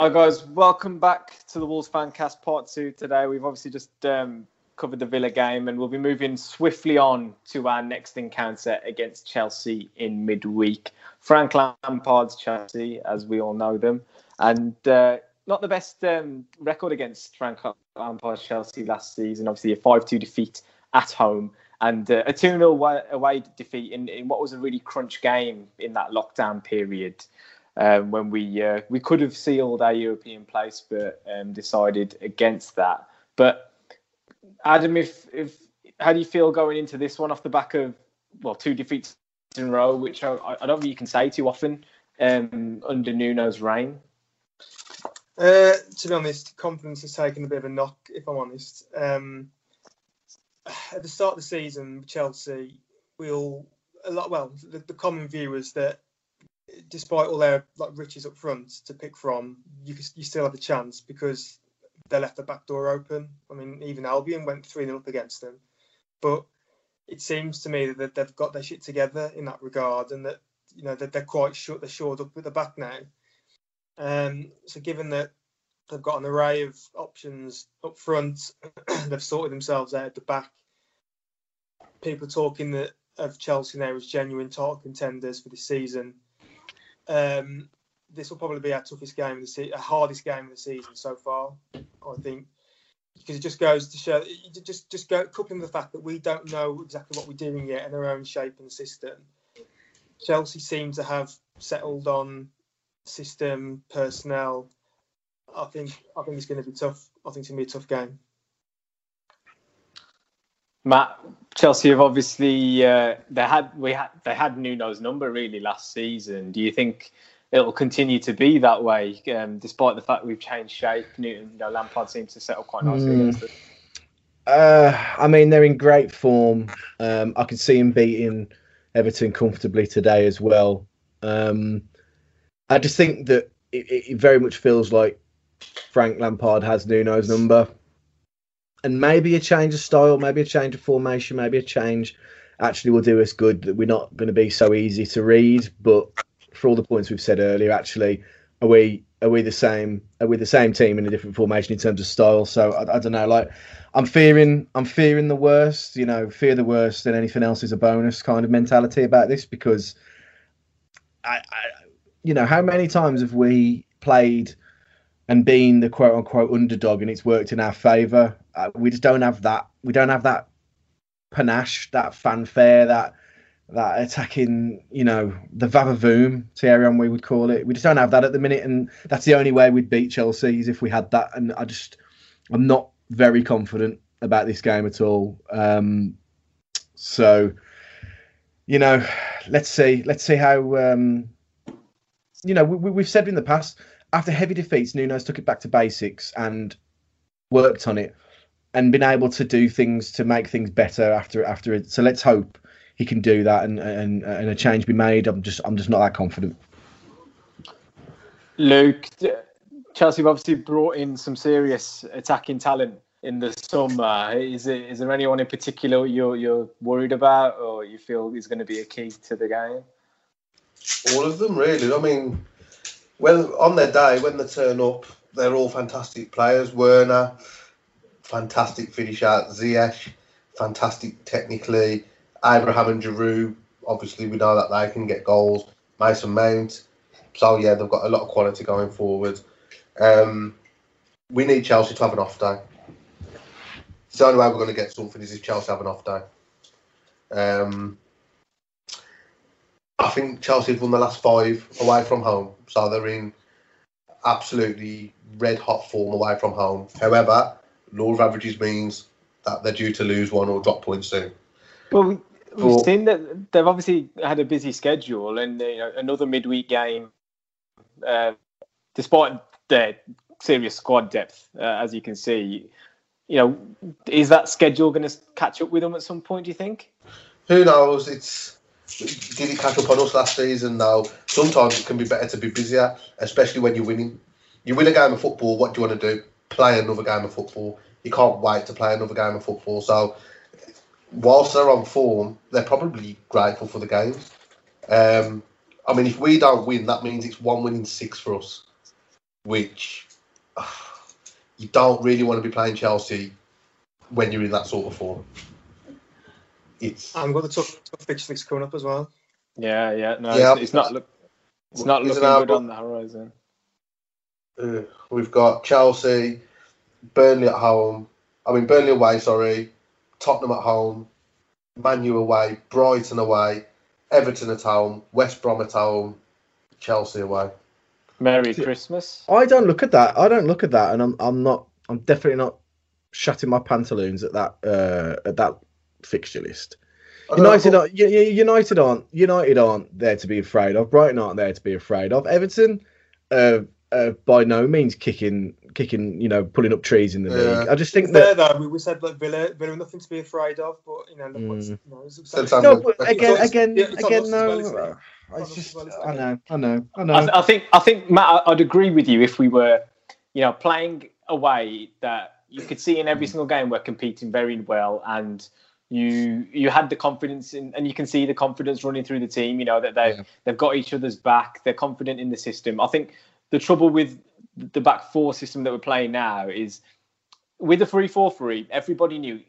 Hi guys, welcome back to the Wolves Fancast Part Two. Today we've obviously just um, covered the Villa game, and we'll be moving swiftly on to our next encounter against Chelsea in midweek. Frank Lampard's Chelsea, as we all know them, and uh, not the best um, record against Frank Lampard's Chelsea last season. Obviously, a five-two defeat at home. And uh, a 2 0 away, defeat in, in what was a really crunch game in that lockdown period um, when we uh, we could have sealed our European place, but um, decided against that. But Adam, if if how do you feel going into this one off the back of well two defeats in a row, which I, I don't think you can say too often um, under Nuno's reign. Uh, to be honest, confidence has taken a bit of a knock. If I'm honest, um, at the start of the season, Chelsea, we all a lot. Well, the, the common view was that despite all their like riches up front to pick from, you you still have a chance because they left the back door open. I mean, even Albion went three 0 up against them, but it seems to me that they've got their shit together in that regard, and that you know that they're quite short. They're shored up at the back now. Um, so given that they've got an array of options up front, they've sorted themselves out at the back. People talking that of Chelsea now as genuine title contenders for this season. Um, this will probably be our toughest game of the season, hardest game of the season so far. I think because it just goes to show, just just go coupling the fact that we don't know exactly what we're doing yet in our own shape and system. Chelsea seem to have settled on system, personnel. I think I think it's going to be tough. I think it's going to be a tough game. Matt, Chelsea have obviously uh, they had we had they had Nuno's number really last season. Do you think it'll continue to be that way, um, despite the fact we've changed shape? Newton, you know, Lampard seems to settle quite nicely Mm. against. Uh, I mean, they're in great form. Um, I can see him beating Everton comfortably today as well. Um, I just think that it, it very much feels like Frank Lampard has Nuno's number, and maybe a change of style, maybe a change of formation, maybe a change actually will do us good. That we're not going to be so easy to read, but for all the points we've said earlier, actually, are we are we the same? Are we the same team in a different formation in terms of style? So I, I don't know, like. I'm fearing I'm fearing the worst, you know, fear the worst and anything else is a bonus kind of mentality about this because I, I you know, how many times have we played and being the quote unquote underdog, and it's worked in our favour. Uh, we just don't have that. We don't have that panache, that fanfare, that that attacking, you know, the vavavoom, Thierry we would call it. We just don't have that at the minute, and that's the only way we'd beat Chelsea is if we had that. And I just, I'm not very confident about this game at all. Um, so, you know, let's see, let's see how. Um, you know, we, we've said in the past after heavy defeats, Nuno's took it back to basics and worked on it, and been able to do things to make things better after after it. So let's hope he can do that and and and a change be made. I'm just I'm just not that confident. Luke, Chelsea have obviously brought in some serious attacking talent in the summer. Is it is there anyone in particular you're you're worried about, or you feel is going to be a key to the game? All of them, really. I mean, when on their day when they turn up, they're all fantastic players. Werner, fantastic finisher. Ziyech, fantastic technically. Abraham and Giroud, obviously we know that they can get goals. Mason Mount. So yeah, they've got a lot of quality going forward. Um, we need Chelsea to have an off day. It's the only way we're going to get something is if Chelsea have an off day. Um, I think Chelsea have won the last five away from home, so they're in absolutely red hot form away from home. However, law of averages means that they're due to lose one or drop points soon. Well, we've seen that they've obviously had a busy schedule and you know, another midweek game, uh, despite their serious squad depth, uh, as you can see. You know, is that schedule going to catch up with them at some point? Do you think? Who knows? It's did it catch up on us last season? now? Sometimes it can be better to be busier, especially when you're winning. You win a game of football. What do you want to do? Play another game of football. You can't wait to play another game of football. So whilst they're on form, they're probably grateful for the games. Um, I mean, if we don't win, that means it's one win in six for us, which you don't really want to be playing Chelsea when you're in that sort of form. It's I'm got the tough, tough fixture list coming up as well. Yeah, yeah, no, yeah, it's, it's not look, it's not looking good on the horizon. Uh, we've got Chelsea, Burnley at home. I mean, Burnley away. Sorry, Tottenham at home, Manu away, Brighton away, Everton at home, West Brom at home, Chelsea away. Merry Christmas. I don't look at that. I don't look at that, and I'm I'm not. I'm definitely not shutting my pantaloons at that uh, at that fixture list. United, are, United aren't United aren't there to be afraid of. Brighton aren't there to be afraid of. Everton, uh, uh, by no means kicking kicking, you know, pulling up trees in the yeah. league. I just think that there, though, we, we said like Villa, Villa, nothing to be afraid of, but you know, look what's, mm. you know, no, but again, again, yeah, again, no. Well, I just, I know, I know, I know. I, I think, I think, Matt, I'd agree with you if we were, you know, playing away that you could see in every single game we're competing very well and you you had the confidence in, and you can see the confidence running through the team you know that they yeah. they've got each other's back they're confident in the system i think the trouble with the back four system that we're playing now is with the three four three. Everybody knew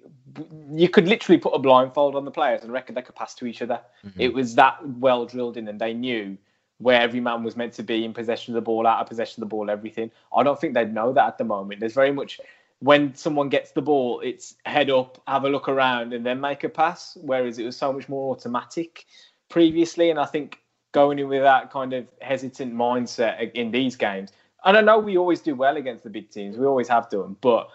you could literally put a blindfold on the players and reckon they could pass to each other. Mm-hmm. It was that well drilled in, and they knew where every man was meant to be in possession of the ball, out of possession of the ball, everything. I don't think they'd know that at the moment. There's very much when someone gets the ball, it's head up, have a look around, and then make a pass. Whereas it was so much more automatic previously, and I think going in with that kind of hesitant mindset in these games and I know we always do well against the big teams. We always have done, but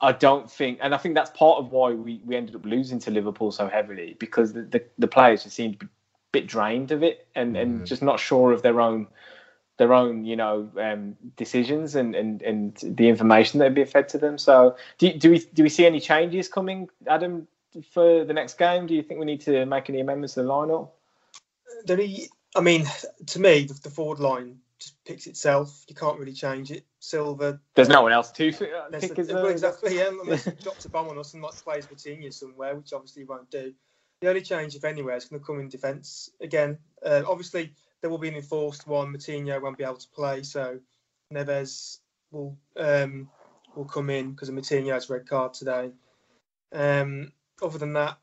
I don't think, and I think that's part of why we, we ended up losing to Liverpool so heavily because the, the, the players just seemed a bit drained of it and, mm. and just not sure of their own their own you know um, decisions and, and and the information that be fed to them. So do do we do we see any changes coming, Adam, for the next game? Do you think we need to make any amendments to the lineup? There, I mean, to me, the, the forward line just picks itself. You can't really change it. Silva. There's no one else to pick. A, well, exactly. Yeah, unless he drops a bomb on us and like plays Coutinho somewhere, which obviously he won't do. The only change, if anywhere, is going to come in defence again. Uh, obviously, there will be an enforced one. Moutinho won't be able to play, so Neves will um, will come in because of Moutinho's red card today. Um, other than that,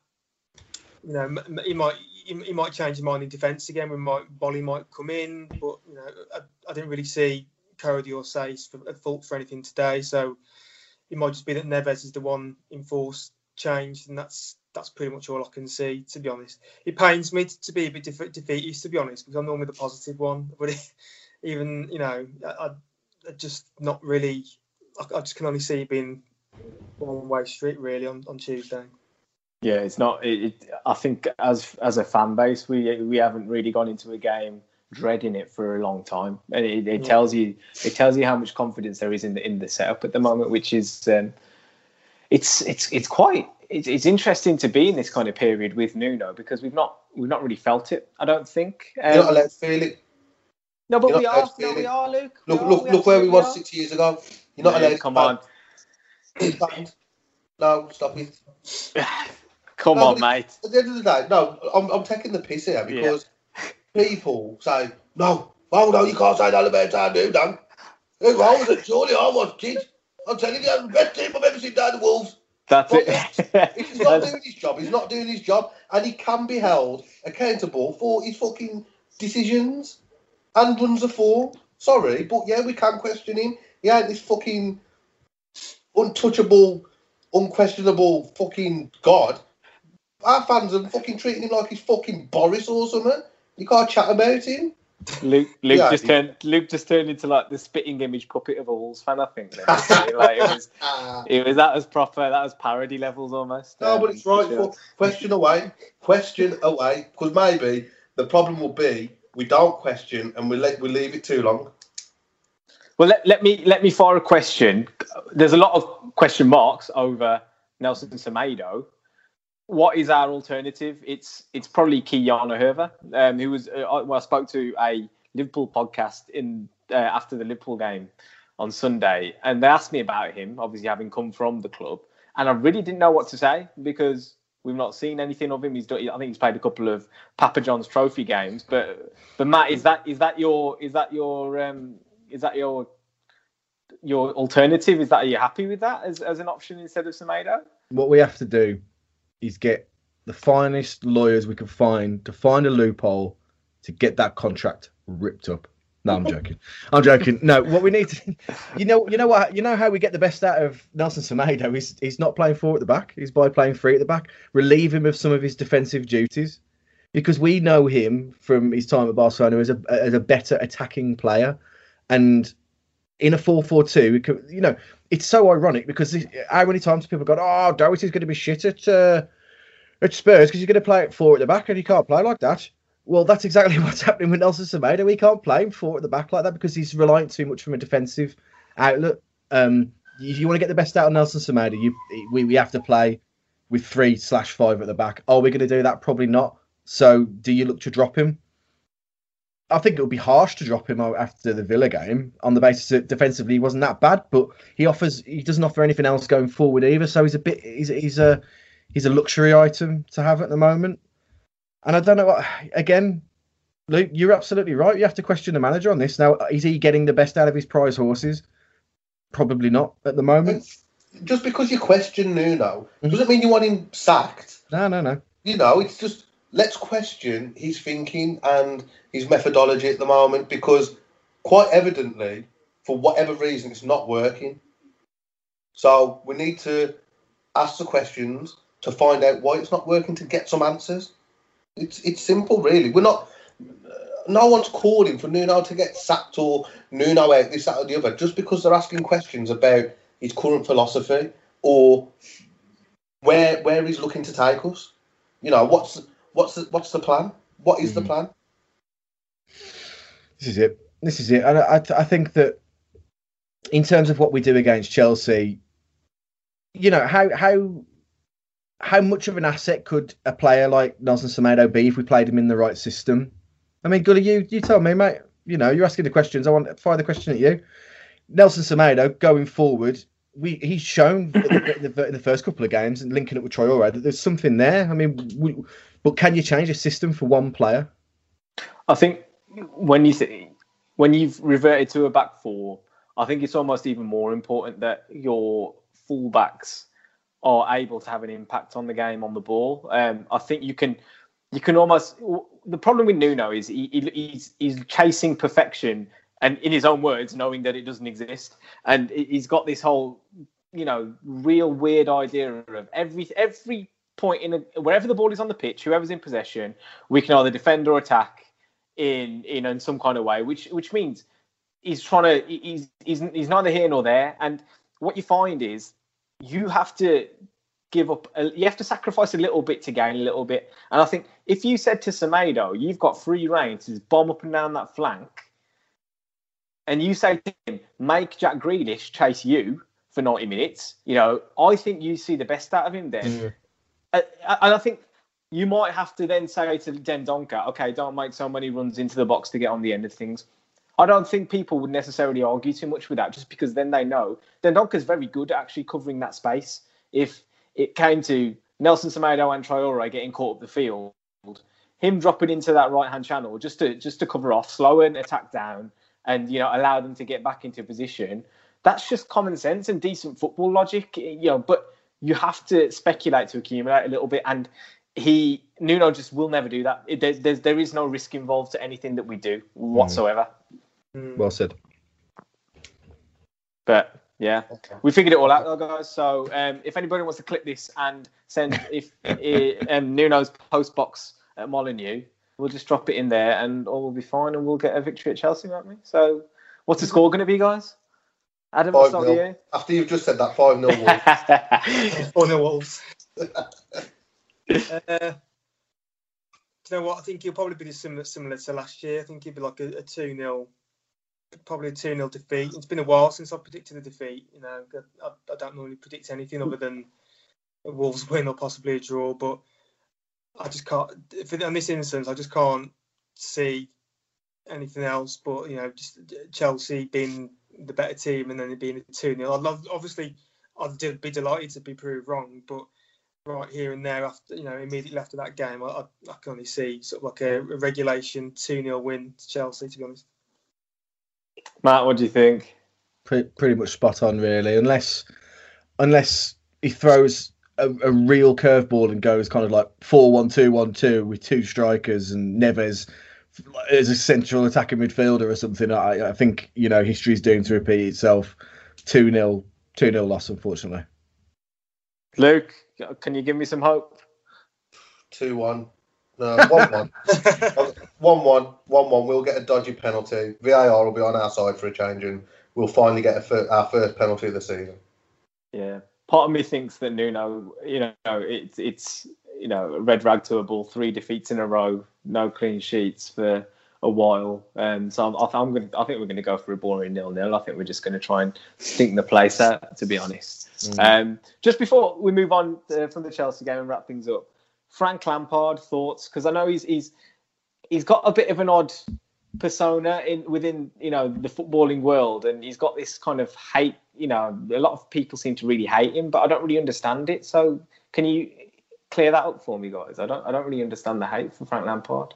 you know, he might he, he might change his mind in defence again. We might Boly might come in, but you know, I, I didn't really see Coady or Saiss for, at fault for anything today. So it might just be that Neves is the one enforced change, and that's that's pretty much all I can see. To be honest, it pains me to, be a bit defe- defeatist, to be honest, because I'm normally the positive one. But it, even you know, I, I just not really. I, I just can only see it being one way street really on, on Tuesday. Yeah, it's not. It, it, I think as as a fan base, we we haven't really gone into a game dreading it for a long time, and it, it Yeah. tells you it tells you how much confidence there is in the in the setup at the moment, which is um, it's it's it's quite it's, it's interesting to be in this kind of period with Nuno because we've not we've not really felt it. I don't think. Um, You're not allowed to feel it. no, but you're we are. No, we are, Luke. Look, look, look where we was six years ago. You're not Yeah, allowed. come on, No, stop it. come No, on, mate. At the end of the day, no, I'm, I'm taking the piss here because people say, no, oh no, you can't say that about our dude, Dan. Who I was at surely I was kid. I'm telling you, best team I've ever seen down the Wolves. That's Well, it. If he's not doing his job, he's not doing his job, and he can be held accountable for his fucking decisions and runs a four. Sorry, but yeah, we can question him. He ain't this fucking untouchable, unquestionable fucking god. Our fans are fucking treating him like he's fucking Boris or something. You can't chat about him. Luke, Luke Yeah, just turned. Luke just turned into like the spitting image puppet of a Wolves fan. I think. then, wasn't he? like, it was. It was that was proper. That was parody levels almost. No, um, but it's right. for sure. Question away, question away. Because maybe the problem will be we don't question and we let we leave it too long. Well, let, let me let me fire a question. There's a lot of question marks over Nelson Semedo. What is our alternative? It's it's probably Ki-Jana Hoever, um, who was uh, well, I spoke to a Liverpool podcast in uh, after the Liverpool game on Sunday, and they asked me about him, obviously having come from the club, and I really didn't know what to say because we've not seen anything of him. He's done, I think he's played a couple of Papa John's Trophy games, but but Matt, is that is that your is that your um, is that your your alternative? Is that are you happy with that as, as an option instead of Semedo? What we have to do is get the finest lawyers we can find to find a loophole to get that contract ripped up. No, I'm joking. I'm joking. No, what we need to, you know, you know what, you know how we get the best out of Nelson Semedo. He's he's not playing four at the back. He's by playing three at the back. Relieve him of some of his defensive duties, because we know him from his time at Barcelona as a as a better attacking player, and in a four four two, we could, you know, it's so ironic because this, how many times people go, "Oh, Doherty's going to be shit at uh, at Spurs because he's going to play at four at the back and he can't play like that." Well, that's exactly what's happening with Nelson Semedo. He can't play him four at the back like that because he's reliant too much from a defensive outlet. Um, if you want to get the best out of Nelson Semedo, you we, we have to play with three slash five at the back. Are we going to do that? Probably not. So, do you look to drop him? I think it would be harsh to drop him after the Villa game on the basis that defensively he wasn't that bad, but he offers he doesn't offer anything else going forward either. So he's a bit he's he's a he's a luxury item to have at the moment. And I don't know what again, Luke, you're absolutely right. You have to question the manager on this. Now, is he getting the best out of his prize horses? Probably not at the moment. Just because you question Nuno Mhm. doesn't mean you want him sacked. No, no, no. You know, it's just let's question his thinking and his methodology at the moment because quite evidently, for whatever reason, it's not working. So we need to ask the questions to find out why it's not working to get some answers. It's it's simple, really. We're not. No one's calling for Nuno to get sacked or Nuno out this, that, or the other just because they're asking questions about his current philosophy or where where he's looking to take us. You know, what's what's the, what's the plan? What is the Mhm. plan? This is it. This is it. And I, I think that in terms of what we do against Chelsea, you know how how how much of an asset could a player like Nelson Semedo be if we played him in the right system? I mean, Gully, you you tell me, mate. You know, you're asking the questions. I want to fire the question at you. Nelson Semedo going forward, we he's shown in the, in the, in the first couple of games and linking up with Traore that there's something there. I mean, we, but can you change a system for one player? I think when you when you've reverted to a back four, I think it's almost even more important that your fullbacks are able to have an impact on the game on the ball. Um, I think you can you can almost the problem with Nuno is he, he, he's he's chasing perfection and in his own words, knowing that it doesn't exist. And he's got this whole, you know, real weird idea of every every point in wherever the ball is on the pitch, whoever's in possession, we can either defend or attack in in, in some kind of way, which which means he's trying to he's he's he's neither here nor there. And what you find is you have to give up a, you have to sacrifice a little bit to gain a little bit. And I think if you said to Semedo, you've got free reign to bomb up and down that flank, and you say to him, make Jack Grealish chase you for 90 minutes, you know, I think you see the best out of him then. Mm. And I think you might have to then say to Dendoncker, okay, don't make so many runs into the box to get on the end of things. I don't think people would necessarily argue too much with that, just because then they know Dendoncker's very good at actually covering that space. If it came to Nelson Semedo and Traore getting caught up the field, him dropping into that right hand channel just to just to cover off, slow an attack down, and you know allow them to get back into position. That's just common sense and decent football logic, you know. But you have to speculate to accumulate a little bit, and he Nuno just will never do that. It, there's, there's there is no risk involved to anything that we do whatsoever. Mm. Well said. But yeah, we figured it all out though, guys. So um, if anybody wants to clip this and send if um, Nuno's post box at Molyneux, we'll just drop it in there and all will be fine and we'll get a victory at Chelsea, won't we? So what's the score going to be, guys? Adam, five nil. You? After you've just said that, five 0 Wolves. Four 0 Wolves. uh, you know what? I think he'll probably be similar similar to last year. I think he'll be like a, a two 0 probably a 2 0 defeat. It's been a while since I predicted a defeat. You know, I, I don't normally predict anything other than a Wolves win or possibly a draw, but I just can't. For in this instance, I just can't see anything else. But you know, just Chelsea being the better team and then it being a two 0 I'd love, obviously, I'd be delighted to be proved wrong, but right here and there after you know immediately after that game, I, I can only see sort of like a, a regulation two 0 win to Chelsea. To be honest, Matt, what do you think? Pretty, pretty much spot on, really. Unless unless he throws a, a real curveball and goes kind of like 4 1 2 1 2 with two strikers and Neves as a central attacking midfielder or something. I, I think, you know, history's doomed to repeat itself. 2 0 2 0 loss, unfortunately. Luke, can you give me some hope? 2 1. No, 1 1. Um, 1 1. 1 1. We'll get a dodgy penalty. VAR will be on our side for a change and we'll finally get fir- our first penalty of the season. Yeah part of me thinks that Nuno, you know, it's it's you know red rag to a bull, three defeats in a row, no clean sheets for a while. Um, so I'm, I'm going. I think we're going to go for a boring nil nil. I think we're just going to try and stink the place out. To be honest. Mm. Um, just before we move on uh, from the Chelsea game and wrap things up, Frank Lampard thoughts because I know he's he's he's got a bit of an odd persona in within you know the footballing world, and he's got this kind of hate. You know, a lot of people seem to really hate him, but I don't really understand it. So, can you clear that up for me, guys? I don't I don't really understand the hate for Frank Lampard.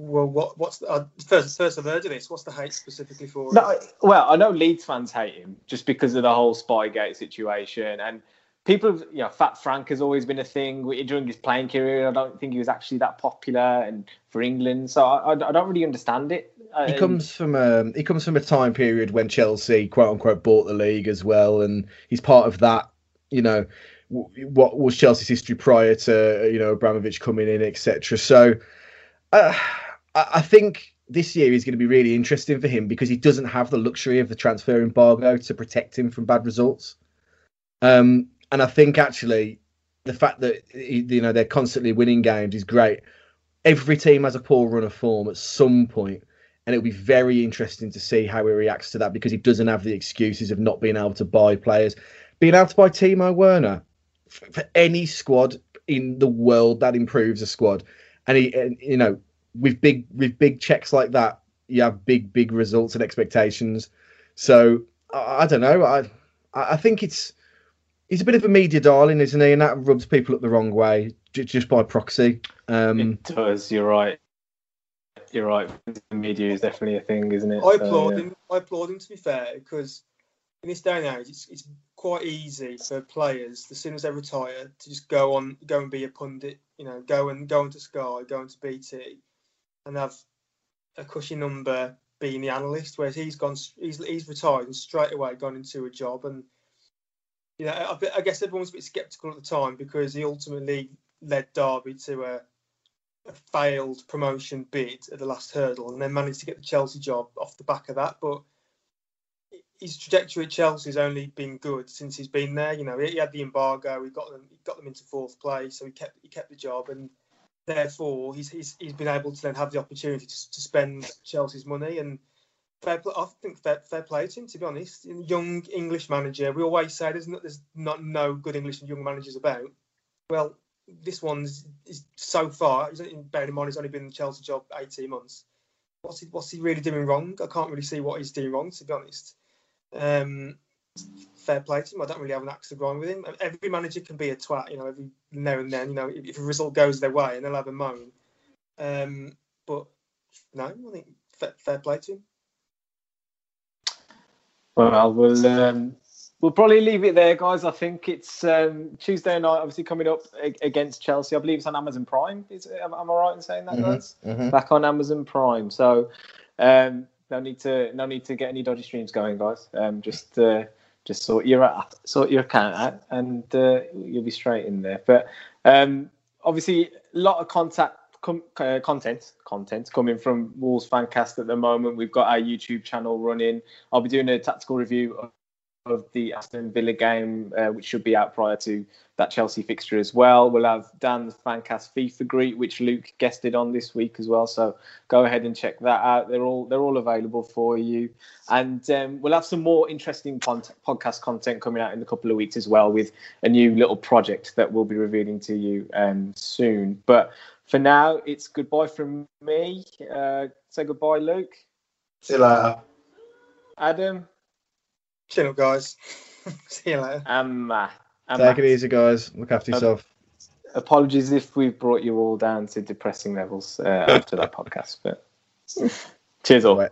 Well, what what's the, uh, first first I've heard of this? What's the hate specifically for? No, well, I know Leeds fans hate him just because of the whole Spygate situation, and people have, you know, Fat Frank has always been a thing during his playing career. I don't think he was actually that popular and for England, so I, I don't really understand it. He um, comes from a um, he comes from a time period when Chelsea, quote unquote, bought the league as well, and he's part of that. You know, what was Chelsea's history prior to you know Abramovich coming in, etc. So, uh, I think this year is going to be really interesting for him because he doesn't have the luxury of the transfer embargo to protect him from bad results. Um, and I think actually the fact that you know they're constantly winning games is great. Every team has a poor run of form at some point, and it'll be very interesting to see how he reacts to that because he doesn't have the excuses of not being able to buy players. Being able to buy Timo Werner for any squad in the world that improves a squad, and he, and, you know, with big with big checks like that, you have big big results and expectations. So I, I don't know. I I think it's he's a bit of a media darling, isn't he? And that rubs people up the wrong way just by proxy. Um, it does. You're right. You're right. The media is definitely a thing, isn't it? I so, applaud yeah. him. I applaud him to be fair, because in this day and age, it's, it's quite easy for players as soon as they retire to just go on, go and be a pundit. You know, go and go into Sky, go into BT, and have a cushy number being the analyst, whereas he's gone, he's he's retired and straight away gone into a job. And you know, I, I guess everyone was a bit sceptical at the time because he ultimately led Derby to a, a failed promotion bid at the last hurdle, and then managed to get the Chelsea job off the back of that. But his trajectory at Chelsea has only been good since he's been there. You know, he, had the embargo, he got them, he got them into fourth place, so he kept he kept the job, and therefore he's he's, he's been able to then have the opportunity to, to spend Chelsea's money and. Fair, play, I think fair, fair play to him, to be honest. Young English manager. We always say there's not, there's not no good English young managers about. Well, this one's is so far. Bearing in mind, he's only been in the Chelsea job 18 months. What's he, what's he really doing wrong? I can't really see what he's doing wrong, to be honest. Um, fair play to him. I don't really have an axe to grind with him. Every manager can be a twat, you know, every now and then. You know, if, if a result goes their way, and they'll have a moan. Um, but no, I think fair, fair play to him. Well, we'll um, we'll probably leave it there, guys. I think it's um, Tuesday night, obviously coming up against Chelsea. I believe it's on Amazon Prime. Is it, am, am I right in saying that, mm-hmm, guys? Mm-hmm. Back on Amazon Prime. So um, no need to no need to get any dodgy streams going, guys. Um, just uh, just sort your sort your account out, and uh, you'll be straight in there. But um, obviously, a lot of contact. Com- uh, content content coming from Wolves Fancast at the moment. We've got our YouTube channel running. I'll be doing a tactical review of the Aston Villa game, uh, which should be out prior to that Chelsea fixture as well. We'll have Dan's Fancast FIFA greet, which Luke guested on this week as well. So go ahead and check that out. They're all they're all available for you, and um, we'll have some more interesting podcast content coming out in a couple of weeks as well with a new little project that we'll be revealing to you um, soon. But for now, it's goodbye from me. Uh, say goodbye, Luke. See you later. Adam. Chin up, guys. See you later. Um, uh, um, Take it easy, guys. Look after yourself. apologies if we've brought you all down to depressing levels uh, after that podcast, but cheers all.